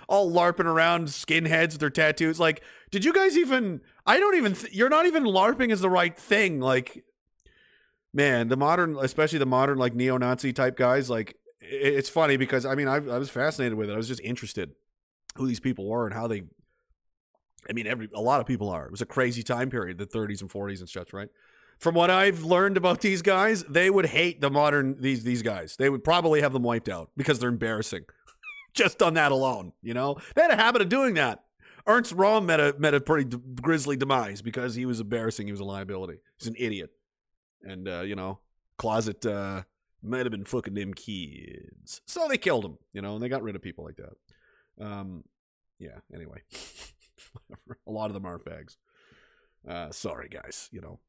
All larping around skinheads with their tattoos. Like, did you guys even I don't even th- you're not even larping is the right thing. Like man, the modern especially the modern like neo-Nazi type guys like it's funny because I mean I, I was fascinated with it. I was just interested who these people were and how they. I mean, every a lot of people are. It was a crazy time period, the 30s and 40s and such, right? From what I've learned about these guys, they would hate the modern these these guys. They would probably have them wiped out because they're embarrassing. just on that alone, you know, they had a habit of doing that. Ernst Röhm met a met a pretty d- grisly demise because he was embarrassing. He was a liability. He's an idiot, and uh, you know, closet uh, might have been fucking them kids. So they killed him, you know, and they got rid of people like that. Um, yeah, anyway. a lot of them are fags. Uh, sorry, guys, you know.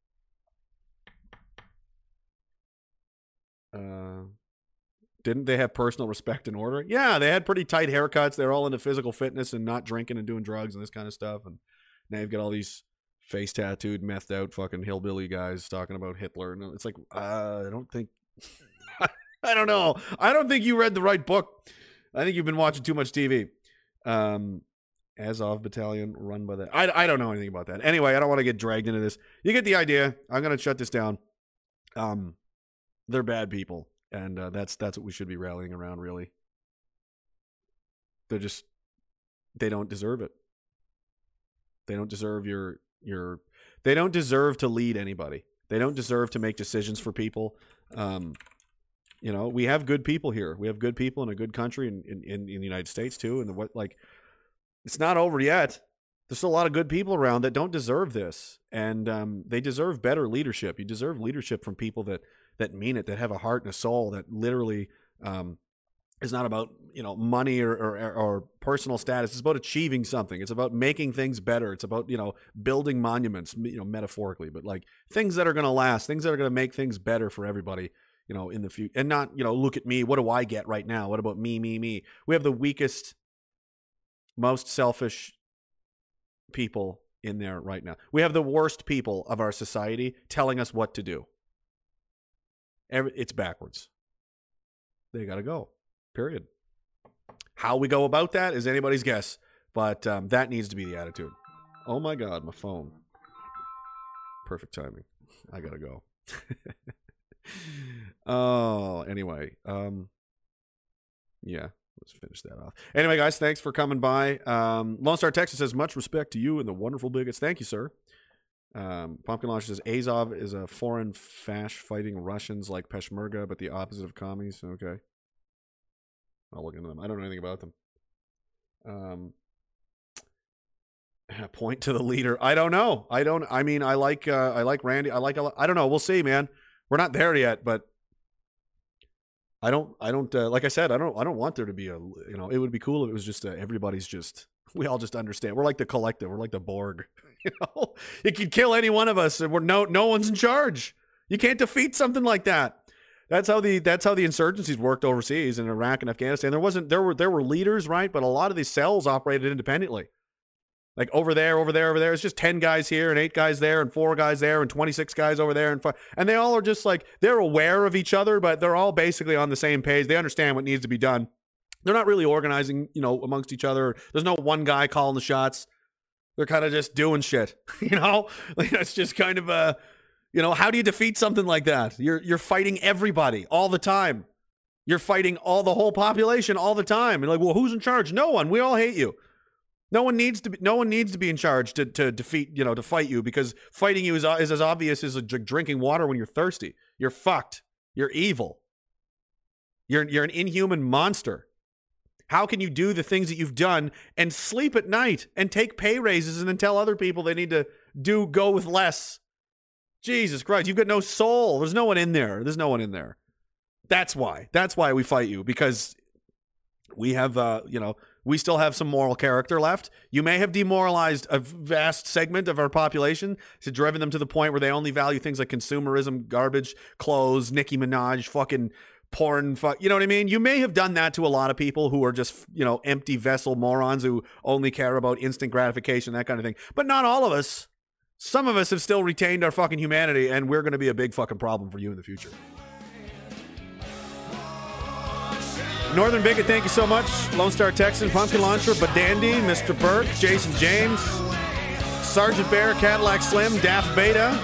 Uh, didn't they have personal respect and order? Yeah, they had pretty tight haircuts. They're all into physical fitness and not drinking and doing drugs and this kind of stuff. And now you've got all these face tattooed, methed out fucking hillbilly guys talking about Hitler. And it's like, uh, I don't think I don't know. I don't think you read the right book. I think you've been watching too much TV. Um, Azov Battalion run by that. I, I don't know anything about that. Anyway, I don't want to get dragged into this. You get the idea. I'm going to shut this down. Um, they're bad people, and uh, that's that's what we should be rallying around. Really, they're just they don't deserve it. They don't deserve your your they don't deserve to lead anybody. They don't deserve to make decisions for people. Um, you know, we have good people here. We have good people in a good country in, in, in the United States too. And the, what like it's not over yet. There's still a lot of good people around that don't deserve this, and um, they deserve better leadership. You deserve leadership from people that that mean it, that have a heart and a soul, that literally um, is not about you know money or, or, or personal status. It's about achieving something. It's about making things better. It's about you know building monuments, you know metaphorically, but like things that are going to last, things that are going to make things better for everybody. You know, in the future, and not you know, look at me. What do I get right now? What about me, me, me? We have the weakest, most selfish people in there right now. We have the worst people of our society telling us what to do. Every, it's backwards. They got to go. Period. How we go about that is anybody's guess, but um, that needs to be the attitude. Oh my God, my phone. Perfect timing. I gotta go. oh, anyway. Um, yeah, let's finish that off. Anyway, guys, thanks for coming by. Um, Lone Star Texas says much respect to you and the wonderful bigots. Thank you, sir. Um, Pumpkin Launch says Azov is a foreign fash fighting Russians like Peshmerga, but the opposite of commies. Okay. I'll look into them. I don't know anything about them. Um, point to the leader. I don't know. I don't. I mean, I like. Uh, I like Randy. I like. I don't know. We'll see, man. We're not there yet, but I don't. I don't. Uh, like I said, I don't. I don't want there to be a. You know, it would be cool if it was just uh, everybody's just. We all just understand. We're like the collective. We're like the Borg. You know, it could kill any one of us, and we're no. No one's in charge. You can't defeat something like that. That's how the that's how the insurgencies worked overseas in Iraq and Afghanistan. There wasn't there were there were leaders, right? But a lot of these cells operated independently. Like over there, over there, over there. It's just ten guys here and eight guys there and four guys there and twenty six guys over there and five, and they all are just like they're aware of each other, but they're all basically on the same page. They understand what needs to be done. They're not really organizing, you know, amongst each other. There's no one guy calling the shots. They're kind of just doing shit, you know. It's just kind of a you know, how do you defeat something like that? You're you're fighting everybody all the time. You're fighting all the whole population all the time. And like, well, who's in charge? No one. We all hate you. No one needs to be. No one needs to be in charge to, to defeat. You know, to fight you because fighting you is uh, is as obvious as drinking water when you're thirsty. You're fucked. You're evil. You're you're an inhuman monster. How can you do the things that you've done and sleep at night and take pay raises and then tell other people they need to do go with less? Jesus Christ, you've got no soul. There's no one in there. There's no one in there. That's why. That's why we fight you because we have, uh, you know, we still have some moral character left. You may have demoralized a vast segment of our population to driven them to the point where they only value things like consumerism, garbage, clothes, Nicki Minaj, fucking porn fuck you know what i mean you may have done that to a lot of people who are just you know empty vessel morons who only care about instant gratification that kind of thing but not all of us some of us have still retained our fucking humanity, and we're going to be a big fucking problem for you in the future. Northern Bigot, thank you so much. Lone Star Texan, Pumpkin Launcher, Badandy, Mr. Burke, Jason James, Sergeant Bear, Cadillac Slim, Daft Beta,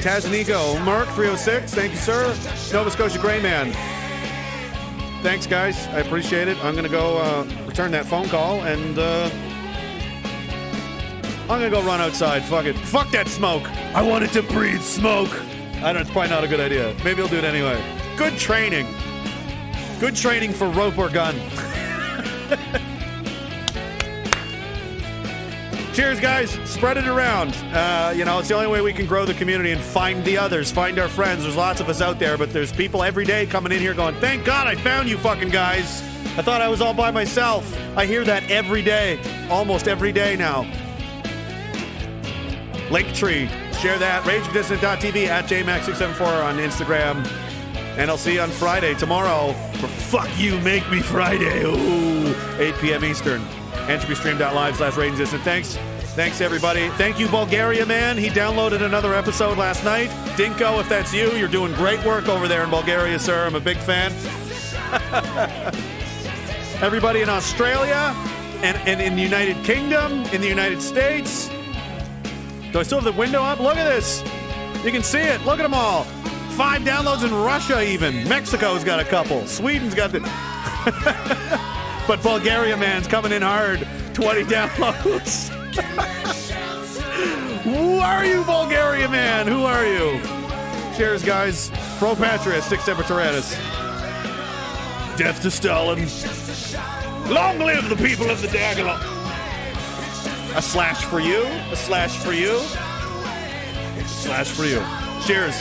Tazanico, Mark 306, thank you, sir. Nova Scotia Gray Man. Thanks, guys. I appreciate it. I'm going to go uh, return that phone call and. Uh, I'm gonna go run outside. Fuck it. Fuck that smoke. I wanted to breathe smoke. I don't. It's probably not a good idea. Maybe I'll do it anyway. Good training. Good training for rope or gun. Cheers, guys. Spread it around. Uh, you know, it's the only way we can grow the community and find the others, find our friends. There's lots of us out there, but there's people every day coming in here going, thank God I found you fucking guys. I thought I was all by myself. I hear that every day, almost every day now. Linktree. Share that. RagingDissident.tv at JMax674 on Instagram. And I'll see you on Friday tomorrow for Fuck You Make Me Friday. Ooh, 8 p.m. Eastern. EntropyStream.live slash Raging Dissident. Thanks. Thanks, everybody. Thank you, Bulgaria Man. He downloaded another episode last night. Dinko, if that's you, you're doing great work over there in Bulgaria, sir. I'm a big fan. everybody in Australia and, and in the United Kingdom, in the United States, do I still have the window up? Look at this. You can see it. Look at them all. Five downloads in Russia, even. Mexico's got a couple. Sweden's got the. But Bulgaria Man's coming in hard. 20 downloads. Who are you, Bulgaria Man? Who are you? Cheers, guys. Pro Patria, Six Separatus. Death to Stalin. Long live the people of the Diagolon. A slash for you. A slash for you. a Slash for you. Cheers.